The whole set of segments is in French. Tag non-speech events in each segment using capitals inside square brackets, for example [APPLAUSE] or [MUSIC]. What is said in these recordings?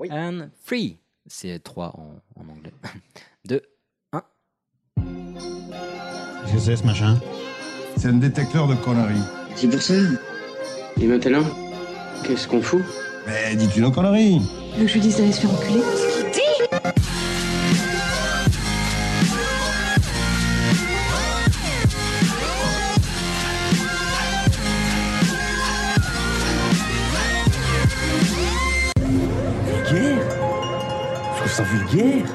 Oui. And free. C'est 3 en, en anglais. 2, 1. Qu'est-ce que c'est ce machin C'est un détecteur de conneries. C'est pour ça. Et maintenant, qu'est-ce qu'on fout? Mais dis-tu nos conneries je lui dise d'aller se faire enculer ça vulgaire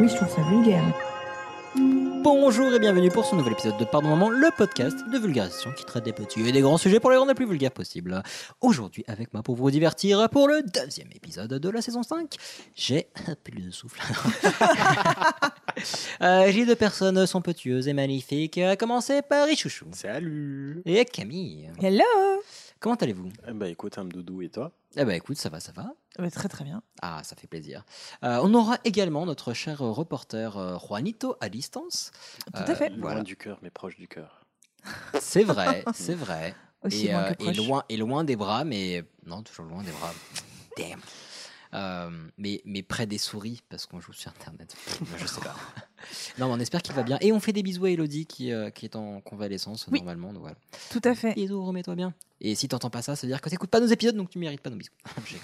Oui, je trouve ça vulgaire. Bonjour et bienvenue pour ce nouvel épisode de Pardon Maman, le podcast de vulgarisation qui traite des petits et des grands sujets pour les rendre les plus vulgaires possibles. Aujourd'hui, avec moi pour vous divertir pour le deuxième épisode de la saison 5, j'ai plus de souffle. [LAUGHS] Euh, j'ai deux personnes somptueuses et magnifiques, à commencer par Ichouchou Salut et Camille. Hello Comment allez-vous? Eh ben écoute, un doudou et toi? Eh ben écoute, ça va, ça va. Ouais, Très très bien. Ah, ça fait plaisir. Euh, on aura également notre cher reporter euh, Juanito à distance. Tout à fait. Loin Voilà. du cœur, mais proche du cœur. C'est vrai, [LAUGHS] c'est vrai. Aussi et, loin euh, que et proche. loin, et loin des bras, mais non, toujours loin des bras. [LAUGHS] Damn. Euh, mais, mais près des souris, parce qu'on joue sur Internet. Je sais pas. [LAUGHS] Non, mais on espère qu'il va bien. Et on fait des bisous à Elodie qui, euh, qui est en convalescence Oui. normalement. Donc voilà. Tout à fait. Bisous, remets-toi bien. Et si t'entends pas ça, ça veut dire que t'écoutes pas nos épisodes, donc tu mérites pas nos bisous. [LAUGHS]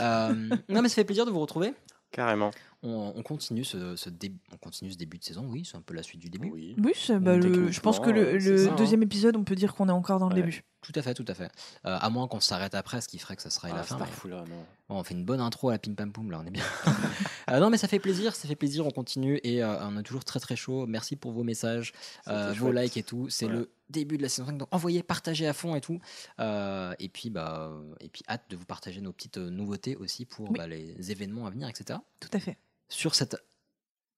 Euh, non, mais ça fait plaisir de vous retrouver. Carrément. On, on continue ce, ce dé- on continue ce début de saison, oui, c'est un peu la suite du début. Oui. Bah, le- je pense que le, hein. deuxième épisode, on peut dire qu'on est encore dans le début. Tout à fait, tout à fait. Euh, à moins qu'on s'arrête après, ce qui ferait que ça serait Ah, la fin. mais- Starfou, là, non. Bon, on fait une bonne intro à la pim pam poum là, on est bien. [LAUGHS] Euh, non mais ça fait plaisir, ça fait plaisir, on continue et euh, on est toujours très très chaud. Merci pour vos messages, euh, vos chouette. likes et tout. C'est Ouais. le début de la saison 5, donc envoyez, partagez à fond et tout. Euh, et puis bah et puis hâte de vous partager nos petites nouveautés aussi pour Oui. bah, les événements à venir, etc. Tout à fait. Sur cette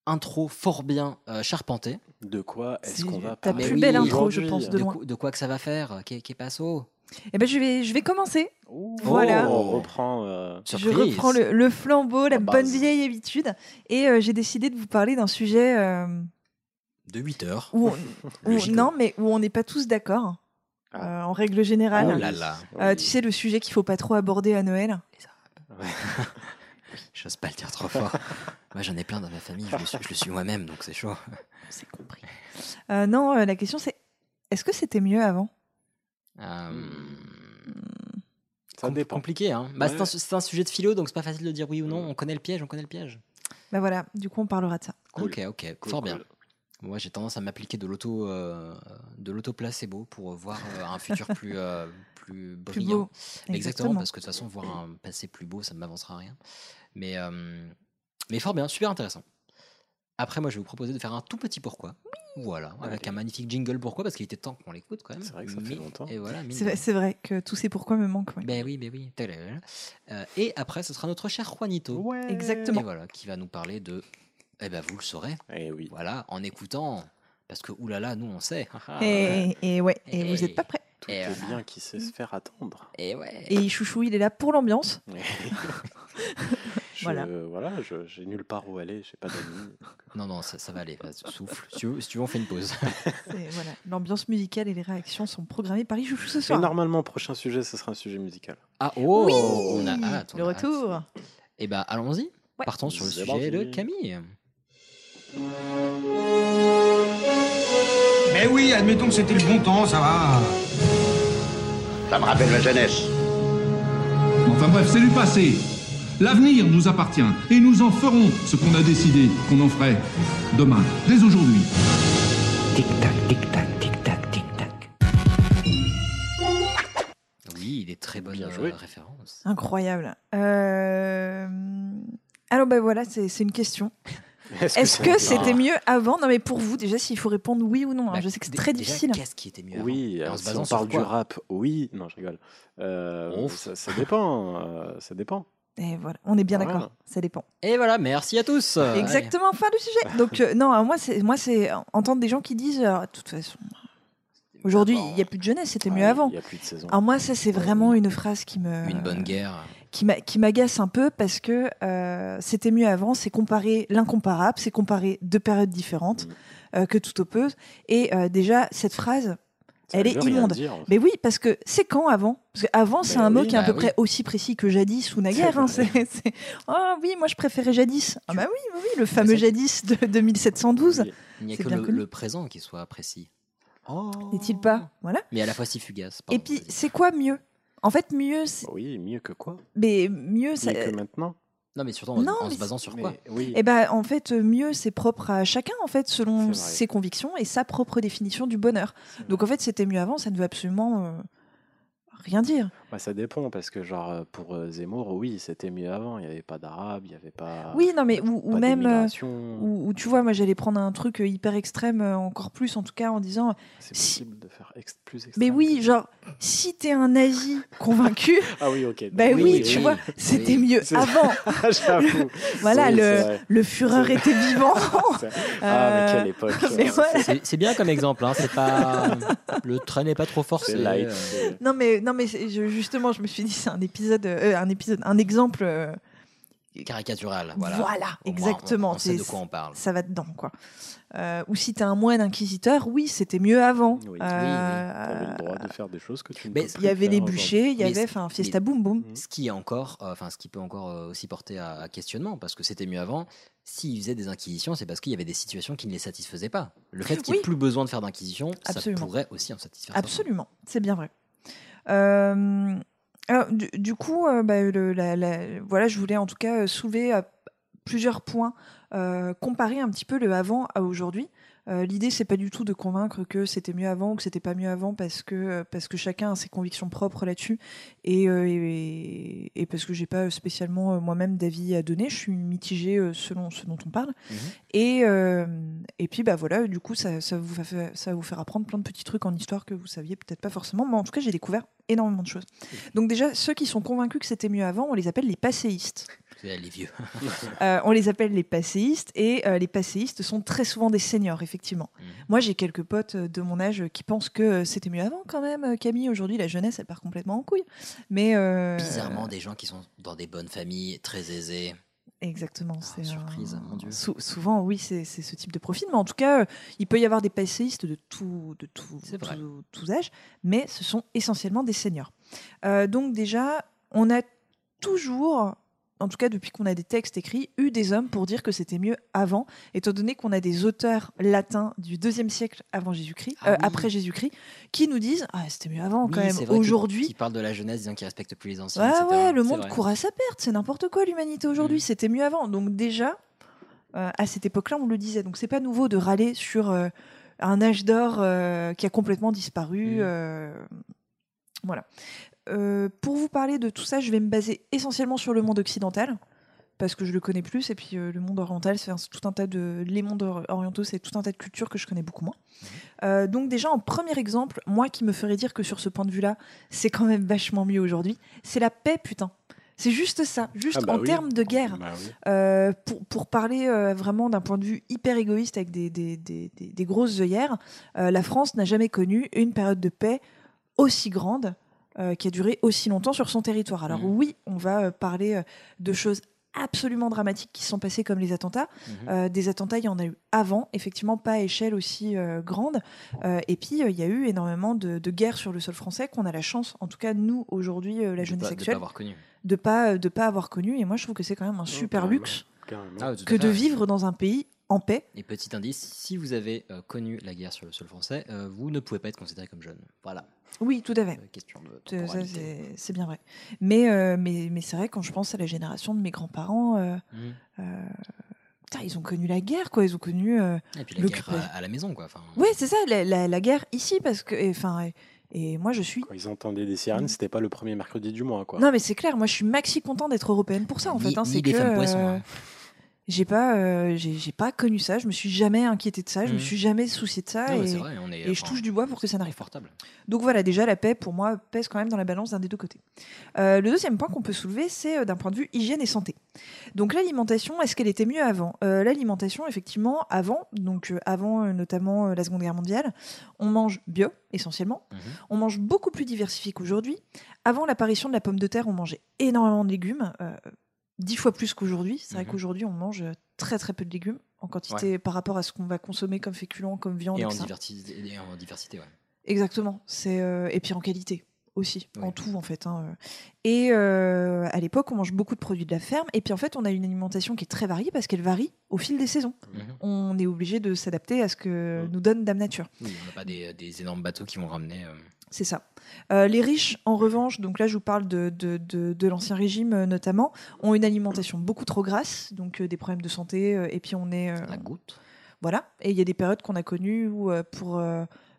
intro fort bien euh, charpentée. De quoi est-ce qu'on va ta parler plus oui, belle intro, je pense, de De, loin. quoi- de quoi que ça va faire Qu'est qu'est passo? Eh ben, je vais, je vais commencer. Ouh, Voilà. On reprend. euh, Je reprends le, le flambeau, la La bonne base. vieille habitude. Et euh, j'ai décidé de vous parler d'un sujet euh, De 8 heures. où, on- [LAUGHS] où- Le gigot. non, mais où on n'est pas tous d'accord. Ah. euh, en règle générale. Oh là là, Euh, oui. tu sais, le sujet qu'il faut pas trop aborder à Noël. [LAUGHS] j'ose pas le dire trop fort. [LAUGHS] Moi j'en ai plein dans ma famille, je le suis, moi-même donc c'est chaud. C'est compris. [LAUGHS] Euh, non, euh, la question c'est est-ce que c'était mieux avant? Euh, Ça com- dépend. Compliqué, hein. Bah, c'est Ouais. un, c'est un sujet de philo, donc c'est pas facile de dire oui ou non. On connaît le piège, on connaît le piège. Bah voilà, du coup on parlera de ça. Cool. Ok, ok, Cool, fort bien. Moi, j'ai tendance à m'appliquer de l'auto, euh, de l'auto placebo pour voir euh, un futur plus, euh, [LAUGHS] plus Plus brillant. beau. Exactement, parce que de toute façon, voir un passé plus beau, ça ne m'avancera à rien. Mais, euh, mais fort bien, super intéressant. Après, moi, je vais vous proposer de faire un tout petit pourquoi. Voilà, avec un magnifique jingle pourquoi, parce qu'il était temps qu'on l'écoute quand même. C'est vrai que ça fait Mais- longtemps. Et voilà, C'est vrai, rien. c'est vrai que tous ces pourquoi me manquent. ouais. Ben oui, ben oui. Euh, et après, ce sera notre cher Juanito. Ouais. Exactement. Et voilà, qui va nous parler de. Eh ben, vous le saurez. Eh oui. Voilà, en écoutant. Parce que, oulala, nous, on sait. Et, et ouais, et vous n'êtes pas prêts. Tout Et est voilà. bien qui sait se faire attendre. Et ouais. Et Chouchou, il est là pour l'ambiance. [LAUGHS] Voilà. J'ai nulle part où aller, j'ai pas d'amis. Non, non, ça, ça va aller. Souffle. Si tu, veux, si tu veux, on fait une pause. [LAUGHS] C'est- Voilà, l'ambiance musicale et les réactions sont programmées par Chouchou ce Et soir. normalement, prochain sujet, ce sera un sujet musical. Ah, oh Oui, On a hâte. on le a hâte. retour. Eh ben, allons-y. Ouais. Partons sur le sujet de. Camille. Mais oui, admettons que c'était le bon temps, ça va. Ça me rappelle ma jeunesse. Enfin bref, c'est du passé. L'avenir nous appartient et nous en ferons ce qu'on a décidé qu'on en ferait demain, dès aujourd'hui. Tic-tac, tic-tac, tic-tac, tic-tac. Oui, il est très bonne Bien euh, joué. référence. Incroyable. Euh, Alors ben voilà, c'est c'est une question. [LAUGHS] Est-ce que c'était mieux avant? Non mais pour vous déjà, s'il faut répondre oui ou non. Alors, Bah, je sais que c'est très déjà, difficile. Qu'est-ce qui était mieux Oui, avant? Euh, se si on parle du rap, oui. Non, je rigole. Euh, ça, ça dépend. euh, ça dépend. Et voilà, on est bien Voilà. d'accord. Ça dépend. Et voilà, merci à tous. Allez. Exactement, fin du sujet. Donc euh, non, alors moi c'est moi c'est entendre des gens qui disent euh, de toute façon aujourd'hui il y a plus de jeunesse, c'était mieux avant. Il n'y a plus de saison. Alors moi ça c'est vraiment une phrase qui me Une bonne guerre. qui m'a- qui m'agace un peu parce que euh, c'était mieux avant, c'est comparer l'incomparable, c'est comparer deux périodes différentes Mm. euh, que tout oppose. Et euh, déjà, cette phrase, Ça elle est immonde. dire, en fait. Mais oui, parce que c'est quand avant? Parce qu'avant, c'est Ben un mot qui est à bah peu oui. près aussi précis que jadis ou naguère. hein, c'est, c'est- Ah oui, moi je préférais jadis. Ah bah oui, oui, oui, le fameux jadis de, de 1712. Oui. Il n'y a C'est que bien le, présent qui soit précis. Oh. N'est-il pas? Voilà. Mais à la fois si fugace. Et puis, c'est quoi mieux? En fait, mieux, c'est... Oui, mieux que quoi? Mais mieux, ça... Mieux que maintenant Non, mais surtout en, Non, en mais se basant sur quoi? Oui. Eh ben, en fait, mieux, c'est propre à chacun, en fait, selon ses convictions et sa propre définition du bonheur. Donc, en fait, c'était mieux avant, ça ne veut absolument euh, rien dire. Bah, ça dépend parce que genre euh, pour euh, Zemmour, oui, c'était mieux avant. Il n'y avait pas d'arabe, il n'y avait pas. Oui, non, mais ou, même, euh, ou, ou tu vois, moi, j'allais prendre un truc hyper extrême, encore plus, en tout cas, en disant, C'est si- possible de faire ex- plus extrême. mais oui, genre, si t'es un nazi [LAUGHS] convaincu, Ah oui, ok. ben oui, Oui, tu oui, vois, oui. c'était mieux avant. [LAUGHS] J'avoue. [LAUGHS] Voilà, le, le Führer était vivant. C'est- Ah, mais quelle époque. euh. C'est bien comme exemple, hein, c'est pas le train n'est pas trop forcé. C'est light. euh, Non mais non mais je- justement je me suis dit c'est un épisode euh, un épisode un exemple euh, caricatural. Voilà, Voilà, Au moins, exactement, On, on sait c'est- de quoi on parle. ça va dedans quoi. Euh, ou si t'es un moine inquisiteur, oui c'était mieux avant. Oui. Oui, oui. Euh, T'avais le droit de faire des choses que tu ne Mais peux Il y avait faire les aujourd'hui. bûchers, il y Mais avait c'est- enfin fiesta boum boum. Mhm. Ce qui est encore, euh, enfin, ce qui peut encore euh, aussi porter à, à questionnement, parce que c'était mieux avant. S'ils faisaient des inquisitions, c'est parce qu'il y avait des situations qui ne les satisfaisaient pas. Le fait qu'il n'y ait Oui. plus besoin de faire d'inquisition, ça Absolument. pourrait aussi en satisfaire. certains. Absolument, c'est bien vrai. Euh, alors, du, du coup, euh, bah, le- la- la- voilà, je voulais en tout cas euh, soulever plusieurs points, comparer un petit peu le avant à aujourd'hui. Euh, L'idée, c'est pas du tout de convaincre que c'était mieux avant ou que c'était pas mieux avant parce que euh, parce que chacun a ses convictions propres là-dessus et, euh, et, et parce que j'ai pas spécialement moi-même d'avis à donner. Je suis mitigée selon ce dont on parle. Mhm. Et et puis bah voilà, du coup, ça, ça vous fait ça va vous faire apprendre plein de petits trucs en histoire que vous saviez peut-être pas forcément. Mais en tout cas, j'ai découvert énormément de choses. Donc déjà, ceux qui sont convaincus que c'était mieux avant, on les appelle les passéistes. Les vieux. [LAUGHS] Euh, on les appelle les passéistes et euh, les passéistes sont très souvent des seniors, effectivement. Mhm. Moi, j'ai quelques potes euh, de mon âge qui pensent que c'était mieux avant quand même. Camille, aujourd'hui, la jeunesse, elle part complètement en couille. Mais euh, Bizarrement, des gens qui sont dans des bonnes familles, très aisés. Exactement. Ah, c'est surprise, un- mon Dieu. sou- souvent, oui, c'est ce type de profil. Mais en tout cas, euh, il peut y avoir des passéistes de, tout, de tout, tout- tous âges, mais ce sont essentiellement des seniors. Euh, donc déjà, on a toujours, en tout cas depuis qu'on a des textes écrits, eu des hommes pour dire que c'était mieux avant, étant donné qu'on a des auteurs latins du deuxième siècle avant Jésus-Christ, Ah euh, oui. après Jésus-Christ, qui nous disent ah c'était mieux avant quand Oui, même. Aujourd'hui, Qui parlent de la jeunesse, disant qu'ils respectent plus les anciens. Ouais, etc. ouais, le monde vrai. court à sa perte, c'est n'importe quoi l'humanité aujourd'hui, Mm. c'était mieux avant. Donc déjà, euh, à cette époque-là, on le disait. Donc c'est pas nouveau de râler sur euh, un âge d'or qui a complètement disparu. Mm. voilà. Euh, pour vous parler de tout ça, je vais me baser essentiellement sur le monde occidental. Parce que je le connais plus, et puis euh, le monde oriental, c'est tout un tas de. Les mondes or- orientaux, c'est tout un tas de cultures que je connais beaucoup moins. Euh, donc, déjà, en premier exemple, moi qui me ferais dire que sur ce point de vue-là, c'est quand même vachement mieux aujourd'hui, c'est la paix, putain. C'est juste ça, juste Ah bah en oui. termes de guerre. Bah oui. Euh, pour, pour parler euh, vraiment d'un point de vue hyper égoïste avec des, des, des, des- des grosses œillères, euh, la France n'a jamais connu une période de paix aussi grande euh, qui a duré aussi longtemps sur son territoire. Alors Mhm. oui, on va euh, parler euh, de choses absolument dramatiques qui se sont passées comme les attentats. Euh, des attentats, il y en a eu avant, effectivement pas à échelle aussi euh, grande. Euh, et puis euh, il y a eu énormément de, de guerres sur le sol français qu'on a la chance, en tout cas nous aujourd'hui, euh, la De jeunesse pas- de actuelle, pas avoir connu. de pas de pas avoir connu. Et moi je trouve que c'est quand même un super carrément. luxe. Ah, que de vivre dans un pays en paix. Et petit indice, si vous avez euh, connu la guerre sur le sol français, euh, vous ne pouvez pas être considéré comme jeune. Voilà. Oui, tout à fait. Euh, question de c'est bien vrai. Mais, euh, mais, mais c'est vrai, quand je pense à la génération de mes grands-parents, euh, Mhm. euh, putain, ils ont connu la guerre, quoi. Ils ont connu. euh, Et puis la le guerre à, à la maison, quoi. Enfin, Ouais, c'est ça, la, la- la guerre ici, parce que. et, Enfin, et, et moi, je suis. Quand ils entendaient des sirènes, c'était pas le premier mercredi du mois, quoi. Non, mais c'est clair, moi, je suis maxi content d'être européenne pour ça, en Ni- fait. hein, ni c'est que, femmes poissons, euh, hein. J'ai pas, euh, j'ai pas connu ça, je me suis jamais inquiétée de ça, je me Mhm. suis jamais souciée de ça. non, et- c'est vrai, on est, et je touche du bois pour que ça n'arrive pas. Donc voilà, déjà la paix pour moi pèse quand même dans la balance d'un des deux côtés. Euh, le deuxième point qu'on peut soulever, c'est euh, d'un point de vue hygiène et santé. Donc l'alimentation, est-ce qu'elle était mieux avant? L'alimentation, effectivement, avant, donc avant notamment la Seconde Guerre mondiale, on mange bio essentiellement. Mhm. On mange beaucoup plus diversifié qu'aujourd'hui. Avant l'apparition de la pomme de terre, on mangeait énormément de légumes, dix fois plus qu'aujourd'hui. C'est vrai Mhm. qu'aujourd'hui, on mange euh, très très peu de légumes en quantité par rapport à ce qu'on va consommer comme féculents, comme viande, Et en diversité, et en diversité, ouais. Exactement. C'est euh, et puis en qualité aussi, en tout en fait. hein. Et euh, à l'époque, on mange beaucoup de produits de la ferme. Et puis en fait, on a une alimentation qui est très variée parce qu'elle varie au fil des saisons. Mhm. On est obligé de s'adapter à ce que Mhm. nous donne Dame Nature. Oui, on n'a pas des, des énormes bateaux qui vont ramener. euh, C'est ça. Euh, les riches, en revanche, donc là je vous parle de, de, de- de l'Ancien Régime euh, notamment, ont une alimentation beaucoup trop grasse, donc euh, des problèmes de santé, et puis on est... la goutte. Voilà. Et il y a des périodes qu'on a connues où pour,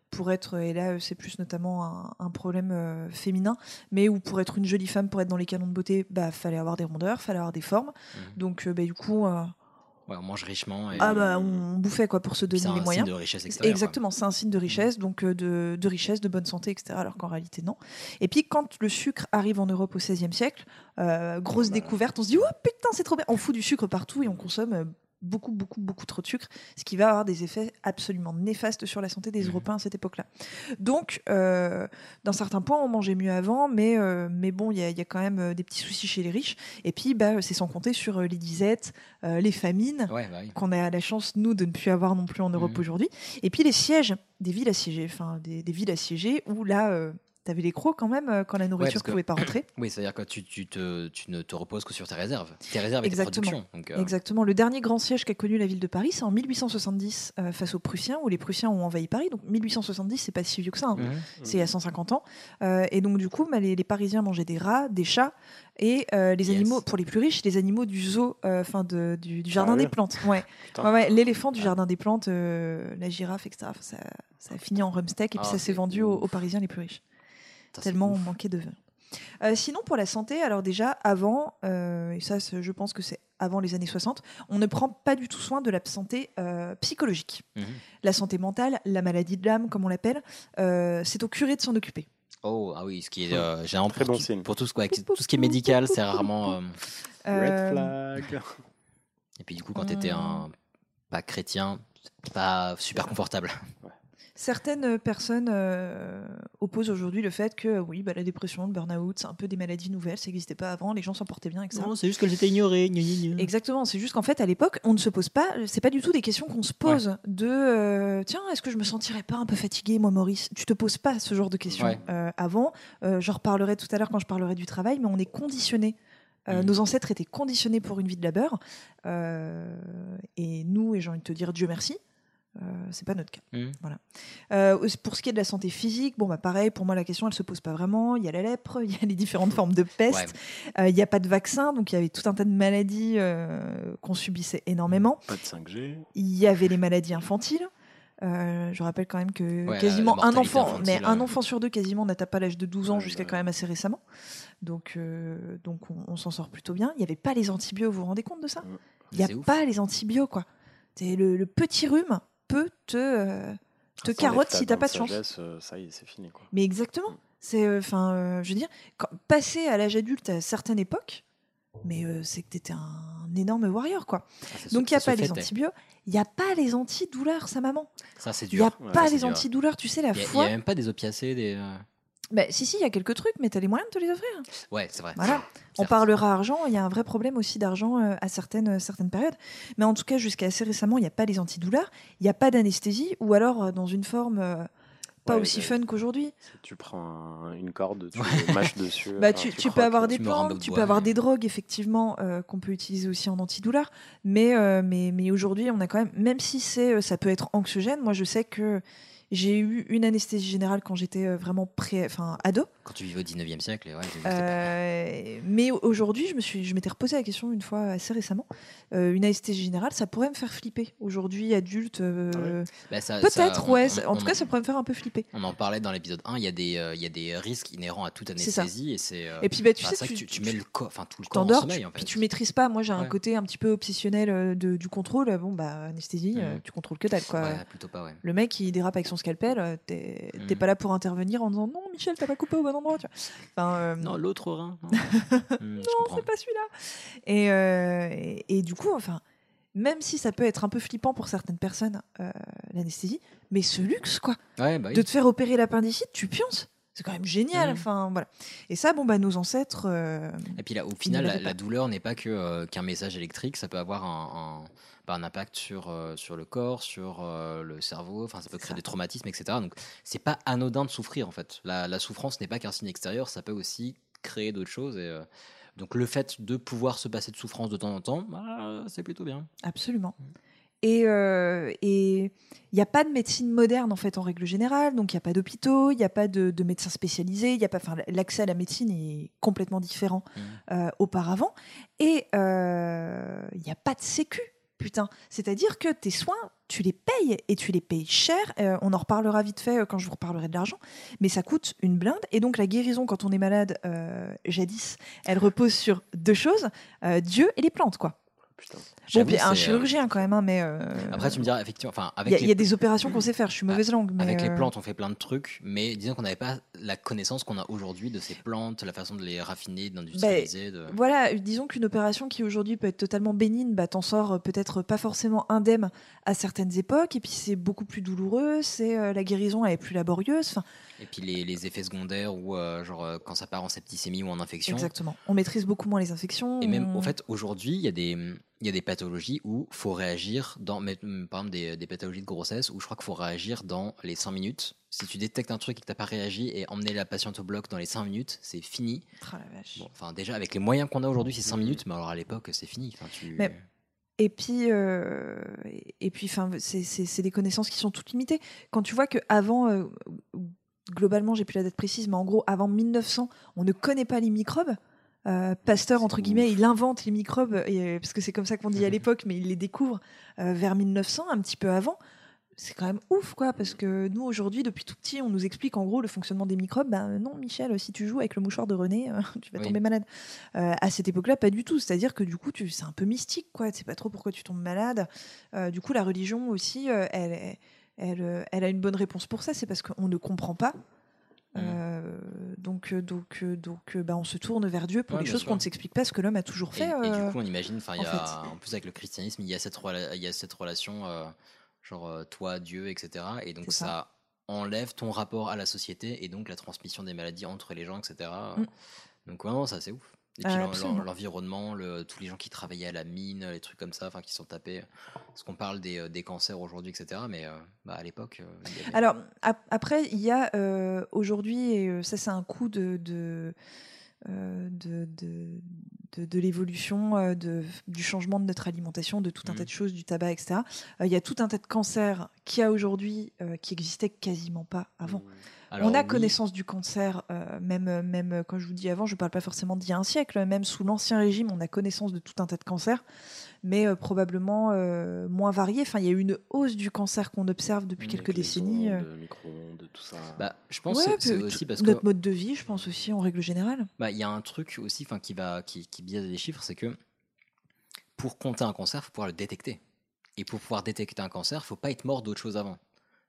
pour être, et là c'est plus notamment un, un problème féminin, mais où pour être une jolie femme, pour être dans les canons de beauté, bah fallait avoir des rondeurs, fallait avoir des formes. Mhm. Donc bah, du coup, Ouais, on mange richement. Et, ah bah, on bouffait quoi pour se c'est donner les un moyens. signe de richesse extérieure. Exactement, c'est un signe de richesse, donc euh, de, de richesse, de bonne santé, etc. Alors qu'en réalité, non. Et puis, quand le sucre arrive en Europe au XVIe siècle, euh, grosse Bah. découverte, on se dit, oh putain, c'est trop bien. On fout du sucre partout et on consomme euh, beaucoup, beaucoup, beaucoup trop de sucre, ce qui va avoir des effets absolument néfastes sur la santé des Mhm. Européens à cette époque-là. Donc, euh, dans certains points, on mangeait mieux avant, mais, euh, mais bon, il y, a- il y a quand même euh, des petits soucis chez les riches. Et puis, bah, c'est sans compter sur les disettes, euh, les famines Ouais, bah oui. qu'on a la chance, nous, de ne plus avoir non plus en Europe Mhm. aujourd'hui. Et puis les sièges des villes assiégées, enfin des, des villes assiégées où là, t'avais les crocs quand même euh, quand la nourriture que- pouvait pas rentrer. [CLEARS THROAT] Oui, c'est-à-dire que tu, tu, te, tu ne te reposes que sur tes réserves. Tes réserves et tes Exactement. productions. Donc, euh, Exactement. Le dernier grand siège qu'a connu la ville de Paris, c'est en 1870 euh, face aux Prussiens, où les Prussiens ont envahi Paris. Donc 1870, c'est pas si vieux que ça. hein. mhm. C'est il y a 150 ans. Euh, et donc, du coup, bah, les, les Parisiens mangeaient des rats, des chats et euh, les Yes. animaux, pour les plus riches, les animaux du zoo, enfin du, du jardin des plantes. Ouais. [LAUGHS] Putain. Ouais, ouais, l'éléphant du jardin des plantes, euh, la girafe, etc. Ça, ça a fini en rumsteak et puis Ah, ça s'est c'est vendu aux Parisiens les plus riches. Putain, Tellement on manquait de vin. Euh, sinon, pour la santé, alors déjà, avant, euh, et ça, je pense que c'est avant les années 60, on ne prend pas du tout soin de la santé euh, psychologique. Mhm. La santé mentale, la maladie de l'âme, comme on l'appelle, euh, c'est au curé de s'en occuper. Oh, ah oui, ce qui est euh, généralement Très pour, bon signe. pour tout, ce, ouais, tout ce qui est médical, c'est rarement. euh, Red flag. Et puis du coup, quand tu étais un pas chrétien, c'est pas super confortable. Certaines personnes euh, opposent aujourd'hui le fait que oui, bah, la dépression, le burn-out, c'est un peu des maladies nouvelles, ça n'existait pas avant, les gens s'en portaient bien avec ça. c'est juste qu'elles étaient ignorées. Exactement, c'est juste qu'en fait à l'époque on ne se pose pas, c'est pas du tout des questions qu'on se pose de euh, tiens est-ce que je me sentirais pas un peu fatigué moi Maurice? Tu te poses pas ce genre de questions Ouais. Euh, avant. Euh, J'en reparlerai tout à l'heure quand je parlerai du travail, mais on est conditionné. Euh, Mhm. Nos ancêtres étaient conditionnés pour une vie de labeur Euh, et nous et j'ai envie de te dire Dieu merci. Euh, c'est pas notre cas. Mhm. Voilà. Euh, pour ce qui est de la santé physique, bon bah pareil, pour moi la question elle se pose pas vraiment. Il y a la lèpre, il y a les différentes formes de peste. Ouais. Euh, Il n'y a pas de vaccin, donc il y avait tout un tas de maladies euh, qu'on subissait énormément. Pas de 5G. Il y avait les maladies infantiles. Euh, je rappelle quand même que Ouais, quasiment un enfant, infantile, mais un enfant sur deux quasiment n'atteint pas l'âge de 12 ans Ouais, jusqu'à quand même assez récemment. Donc, euh, donc on, on s'en sort plutôt bien. Il n'y avait pas les antibiotiques, vous vous rendez compte de ça? Il n'y a ouf. pas les antibiotiques, quoi. C'est le, le petit rhume peut te, euh, te Ça carotte si t'as pas de chance. sagesse, euh, Ça y est, c'est fini. Quoi. Mais exactement. C'est, enfin, euh, je veux dire, quand, passer à l'âge adulte à certaines époques, mais euh, c'est que t'étais un énorme warrior, quoi. Ah, Donc il n'y a pas les antibiotiques, il n'y a pas les antidouleurs, sa maman. Ça, c'est Il n'y a dur. Ouais, pas c'est les dur. antidouleurs, tu sais, la y, a- il y foi. a même pas des opiacés, des. Bah, si, si, il y a quelques trucs, mais tu as les moyens de te les offrir. Ouais, c'est vrai. Voilà. On parlera argent, il y a un vrai problème aussi d'argent euh, à certaines, euh, certaines périodes. Mais en tout cas, jusqu'à assez récemment, il n'y a pas les antidouleurs, il n'y a pas d'anesthésie, ou alors euh, dans une forme euh, pas Ouais, aussi fun qu'aujourd'hui. Tu prends un- une corde, tu Ouais. mâches dessus. Bah, tu, tu peux avoir des plantes, tu bois, peux avoir des drogues, effectivement, euh, qu'on peut utiliser aussi en antidouleur. Mais, euh, mais, mais aujourd'hui, on a quand même, même si c'est, euh, ça peut être anxiogène, moi je sais que j'ai eu une anesthésie générale quand j'étais euh, vraiment pré, enfin, ado. Quand tu vivais au 19e siècle, ouais, Euh, mais aujourd'hui, je me suis, je m'étais reposé la question une fois assez récemment. Euh, une anesthésie générale, ça pourrait me faire flipper. Aujourd'hui, adulte, euh, Bah, ça- peut-être, ça- ouais. on- en tout on- cas, ça pourrait me faire un peu flipper. On en parlait dans l'épisode 1, il y, a des, il y a des risques inhérents à toute ça. anesthésie et c'est. Et puis, bah, tu sais, vrai tu, que tu, tu mets le corps, enfin tout le corps en t'endors, sommeil tu- en fait. puis tu maîtrises pas. Moi, j'ai un côté un petit peu obsessionnel de- du contrôle. Bon, bah, anesthésie, Mhm. tu contrôles que dalle, quoi. Ouais, plutôt pas. Le mec, il dérape avec son scalpel, euh, t'es Mhm. pas là pour intervenir en disant non, Michel, t'as pas coupé au bon endroit. Tu vois. Enfin, euh, Non, l'autre rein. [LAUGHS] non. Comprends. c'est pas celui-là. Et, euh, et, et du coup, enfin, même si ça peut être un peu flippant pour certaines personnes, euh, l'anesthésie, mais ce luxe, quoi, Ouais, bah oui. de te faire opérer l'appendicite, tu pionces. C'est quand même génial. Mhm. Enfin, voilà. Et ça, bon, bah, nos ancêtres. euh, Et puis là, au final, la, douleur n'est pas que euh, qu'un message électrique, ça peut avoir un, un- bah, un impact sur, euh, sur le corps, sur euh, le cerveau, enfin ça peut créer ça. des traumatismes, etc. Donc c'est pas anodin de souffrir en fait. La, la souffrance n'est pas qu'un signe extérieur, ça peut aussi créer d'autres choses. Et, euh, donc le fait de pouvoir se passer de souffrance de temps en temps, bah, c'est plutôt bien. Absolument. Et euh, et il n'y a pas de médecine moderne en fait en règle générale, donc il n'y a pas d'hôpitaux, il n'y a pas de, de médecins spécialisés, il y a pas, enfin l'accès à la médecine est complètement différent euh, auparavant, et euh, il n'y a pas de sécu, putain. C'est-à-dire que tes soins, tu les payes et tu les payes cher. Euh, on en reparlera vite fait euh, quand je vous reparlerai de l'argent, mais ça coûte une blinde. Et donc la guérison quand on est malade, euh, jadis, elle repose sur deux choses Dieu et les plantes, quoi. Putain. Bon, puis un euh, chirurgien quand même, hein, mais euh, Après tu me diras effectivement, enfin il y, a- les il y a des opérations qu'on sait faire. Je suis mauvaise langue, mais Avec les euh, plantes, on fait plein de trucs, mais disons qu'on n'avait pas la connaissance qu'on a aujourd'hui de ces plantes, la façon de les raffiner, d'industrialiser. de... Voilà, disons qu'une opération qui aujourd'hui peut être totalement bénigne, bah, t'en sors peut-être pas forcément indemne à certaines époques, et puis c'est beaucoup plus douloureux, c'est euh, la guérison elle est plus laborieuse. Et puis les, les effets secondaires, ou genre quand ça part en septicémie ou en infection. exactement. On maîtrise beaucoup moins les infections. Et même, on- en fait, aujourd'hui, il y, a des- il y a des pathologies où faut réagir dans, hum, par exemple, des, des pathologies de grossesse où je crois qu'il faut réagir dans les 5 minutes. Si tu détectes un truc et que t'as pas réagi et emmener la patiente au bloc dans les 5 minutes, c'est fini. La vache. Bon, enfin, déjà, avec les moyens qu'on a aujourd'hui, c'est 5 minutes, mais alors à l'époque, c'est fini. Enfin, tu... Mais- Et puis, euh, et- puis, enfin, c'est- c'est c'est des connaissances qui sont toutes limitées. Quand tu vois que avant, euh, globalement, j'ai plus la date précise, mais en gros, avant 1900, on ne connaît pas les microbes. Euh, Pasteur, entre guillemets, il invente les microbes, et, parce que c'est comme ça qu'on dit à l'époque, mais il les découvre euh, vers 1900, un petit peu avant. C'est quand même ouf, quoi, parce que nous, aujourd'hui, depuis tout petit, on nous explique en gros le fonctionnement des microbes. Ben non, Michel, si tu joues avec le mouchoir de René, euh, [LAUGHS] tu vas Oui. tomber malade. Euh, à cette époque-là, pas du tout. C'est-à-dire que du coup, tu- c'est un peu mystique, quoi. Tu sais pas trop pourquoi tu tombes malade. Euh, du coup, la religion aussi, euh, elle, elle, euh, elle a une bonne réponse pour ça. C'est parce qu'on ne comprend pas. Euh, donc, euh, donc, euh, donc, bah, on se tourne vers Dieu pour Ouais, les choses qu'on ne s'explique pas, ce que l'homme a toujours fait. et euh, du coup, on imagine, enfin, en fait. en plus avec le christianisme, il y a cette, il y a cette relation, euh, genre toi, Dieu, etc. Et donc ça. ça. enlève ton rapport à la société et donc la transmission des maladies entre les gens, etc. Mm. Donc ouais, non, ça c'est ouf. Et puis absolument. l'environnement, le- tous les gens qui travaillaient à la mine, les trucs comme ça, enfin qui sont tapés. Parce qu'on parle des, euh, des cancers aujourd'hui, etc. Mais euh, bah, à l'époque, euh, y avait- Alors, ap- après, il y a euh, aujourd'hui, et euh, ça c'est un coup de, de, euh, de, de, de- de l'évolution, euh, du changement de notre alimentation, de tout un tas de choses, du tabac, etc. Euh, Il y a tout un tas de cancers qui a aujourd'hui, euh, qui existaient quasiment pas avant. Alors, on a oui, connaissance du cancer, euh, même, euh, même euh, quand je vous dis avant, je ne parle pas forcément d'il y a un siècle, même sous l'Ancien Régime, on a connaissance de tout un tas de cancers, mais euh, probablement euh, moins variés. Enfin, il y a eu une hausse du cancer qu'on observe depuis Mmh, quelques décennies. euh. ondes, micro-ondes, tout ça. Bah, je pense Ouais, que c'est aussi parce que notre mode de vie, je pense aussi en règle générale. bah, il y a un truc aussi, enfin qui va, qui, qui biaise les chiffres, c'est que pour compter un cancer, il faut pouvoir le détecter. Et pour pouvoir détecter un cancer, il faut pas être mort d'autre chose avant.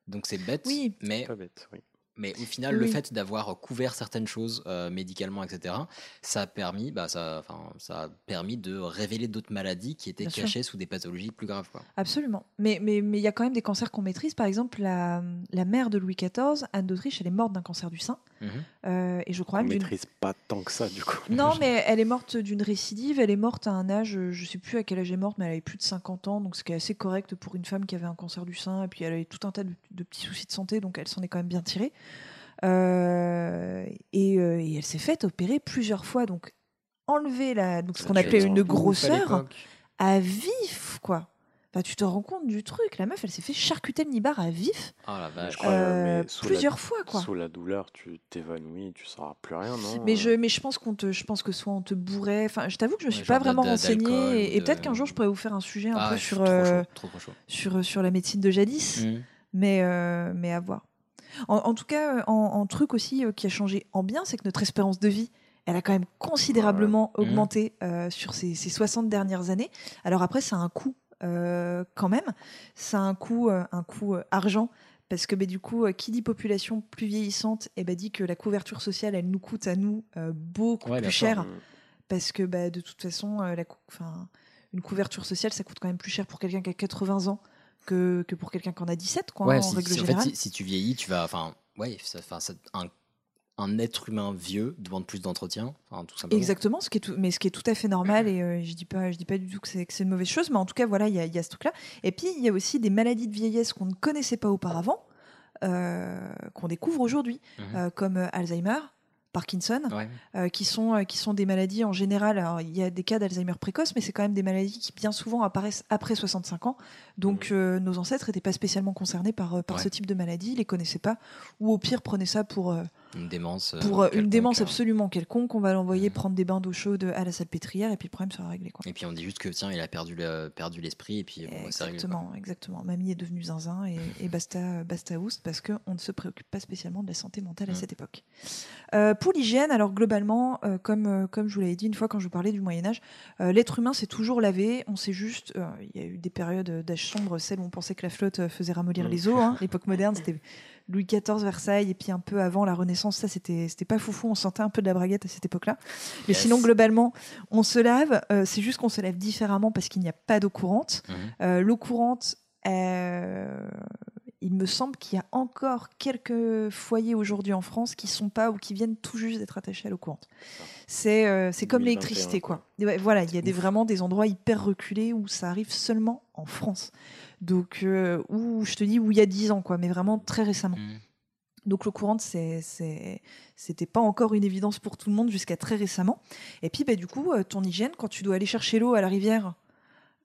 Donc c'est bête, Oui. mais Pas bête, oui. Mais au final, Oui, le fait d'avoir couvert certaines choses euh, médicalement, etc., ça a permis, bah, ça, enfin, ça a permis de révéler d'autres maladies qui étaient Bien sûr. cachées sous des pathologies plus graves. Quoi. Absolument. Mais mais mais il y a quand même des cancers qu'on maîtrise. Par exemple, la, la mère de Louis XIV, Anne d'Autriche, elle est morte d'un cancer du sein. Mhm. Euh, et je crois On même d'une maîtrise pas tant que ça, du coup. Non, [LAUGHS] mais elle est morte d'une récidive. Elle est morte à un âge, je sais plus à quel âge elle est morte, mais elle avait plus de 50 ans, donc ce qui est assez correct pour une femme qui avait un cancer du sein. Et puis elle avait tout un tas de, de petits soucis de santé, donc elle s'en est quand même bien tirée. Euh, et, euh, et elle s'est faite opérer plusieurs fois, donc enlever la, donc ce qu'on appelait une à grosseur à vif, quoi. Enfin, tu te rends compte du truc. La meuf, elle s'est fait charcuter le nibar à vif Ah la vache. Je crois, euh, la- plusieurs fois, quoi. Sous la douleur, tu t'évanouis, tu sauras plus rien, non Mais Euh, je, mais je pense qu'on te, je pense que soit on te bourrait. Enfin, je t'avoue que je me suis pas vraiment renseignée et, peut-être qu'un jour je pourrais vous faire un sujet un Ah, peu sur, trop euh, chaud, trop, trop chaud. sur sur la médecine de jadis, Mhm. mais euh, mais à voir. En, en tout cas, euh, en, en truc aussi euh, qui a changé en bien, c'est que notre espérance de vie, elle a quand même considérablement Ouais. augmenté euh, sur ces, ces 60 dernières années. Alors après, ça a un coût euh, quand même. Ça a un coût, un coût argent. Parce que bah, du coup, euh, qui dit population plus vieillissante, eh ben, dit que la couverture sociale, elle nous coûte à nous euh, beaucoup Ouais, plus cher Mm. parce que bah, de toute façon, euh, la cou- enfin, une couverture sociale, ça coûte quand même plus cher pour quelqu'un qui a 80 ans que, que pour quelqu'un qui en a 17, quoi, Ouais, en si, règle si- en fait, générale. si, si tu vieillis, tu vas. Enfin, ouais, ça, enfin, ça- un, un être humain vieux demande plus d'entretien, tout simplement. Exactement, ce qui est tout, mais ce qui est tout à fait normal et euh, je dis pas, je dis pas du tout que c'est une mauvaise chose, mais en tout cas voilà, il y, a- y a ce truc-là. Et puis il y a aussi des maladies de vieillesse qu'on ne connaissait pas auparavant, euh, qu'on découvre aujourd'hui, Mhm. euh, comme Alzheimer, Parkinson, Ouais. euh, qui sont euh, qui sont des maladies en général. Alors il y a des cas d'Alzheimer précoce, mais c'est quand même des maladies qui bien souvent apparaissent après 65 ans. Donc euh, nos ancêtres n'étaient pas spécialement concernés par par Ouais. ce type de maladie, ils les connaissaient pas, ou au pire prenaient ça pour Une démence. euh, pour euh, une démence hein. absolument quelconque, on va l'envoyer Mhm. prendre des bains d'eau chaude à la salpêtrière et puis le problème sera réglé. Quoi. Et puis on dit juste que tiens, il a perdu le- perdu l'esprit et puis bon, c'est réglé. quoi. exactement, exactement. Mamie est devenue zinzin et, et [LAUGHS] basta, basta oust parce qu'on ne se préoccupe pas spécialement de la santé mentale à Mhm. cette époque. Euh, pour l'hygiène, alors globalement, euh, comme, comme je vous l'avais dit une fois quand je vous parlais du Moyen-Âge, l'être humain s'est toujours lavé. On sait juste, il y a eu des périodes d'âge sombre, celles où on pensait que la flotte faisait ramollir Mhm. les eaux. hein. [LAUGHS] L'époque moderne, c'était Louis XIV, Versailles, et puis un peu avant la Renaissance, ça c'était c'était pas foufou, on sentait un peu de la braguette à cette époque-là. Mais Yes. sinon, globalement, on se lave, euh, c'est juste qu'on se lave différemment parce qu'il n'y a pas d'eau courante. Mhm. Euh, L'eau courante, euh, il me semble qu'il y a encore quelques foyers aujourd'hui en France qui sont pas ou qui viennent tout juste d'être attachés à l'eau courante. C'est euh, c'est comme 2021, l'électricité, quoi. Ouais, voilà, il y a des, vraiment des endroits hyper reculés où ça arrive seulement en France. Donc, euh, où je te dis, où il y a 10 ans, quoi, mais vraiment très récemment. Mhm. Donc l'eau courante, c'était pas encore une évidence pour tout le monde jusqu'à très récemment. Et puis bah, du coup, euh, ton hygiène, quand tu dois aller chercher l'eau à la rivière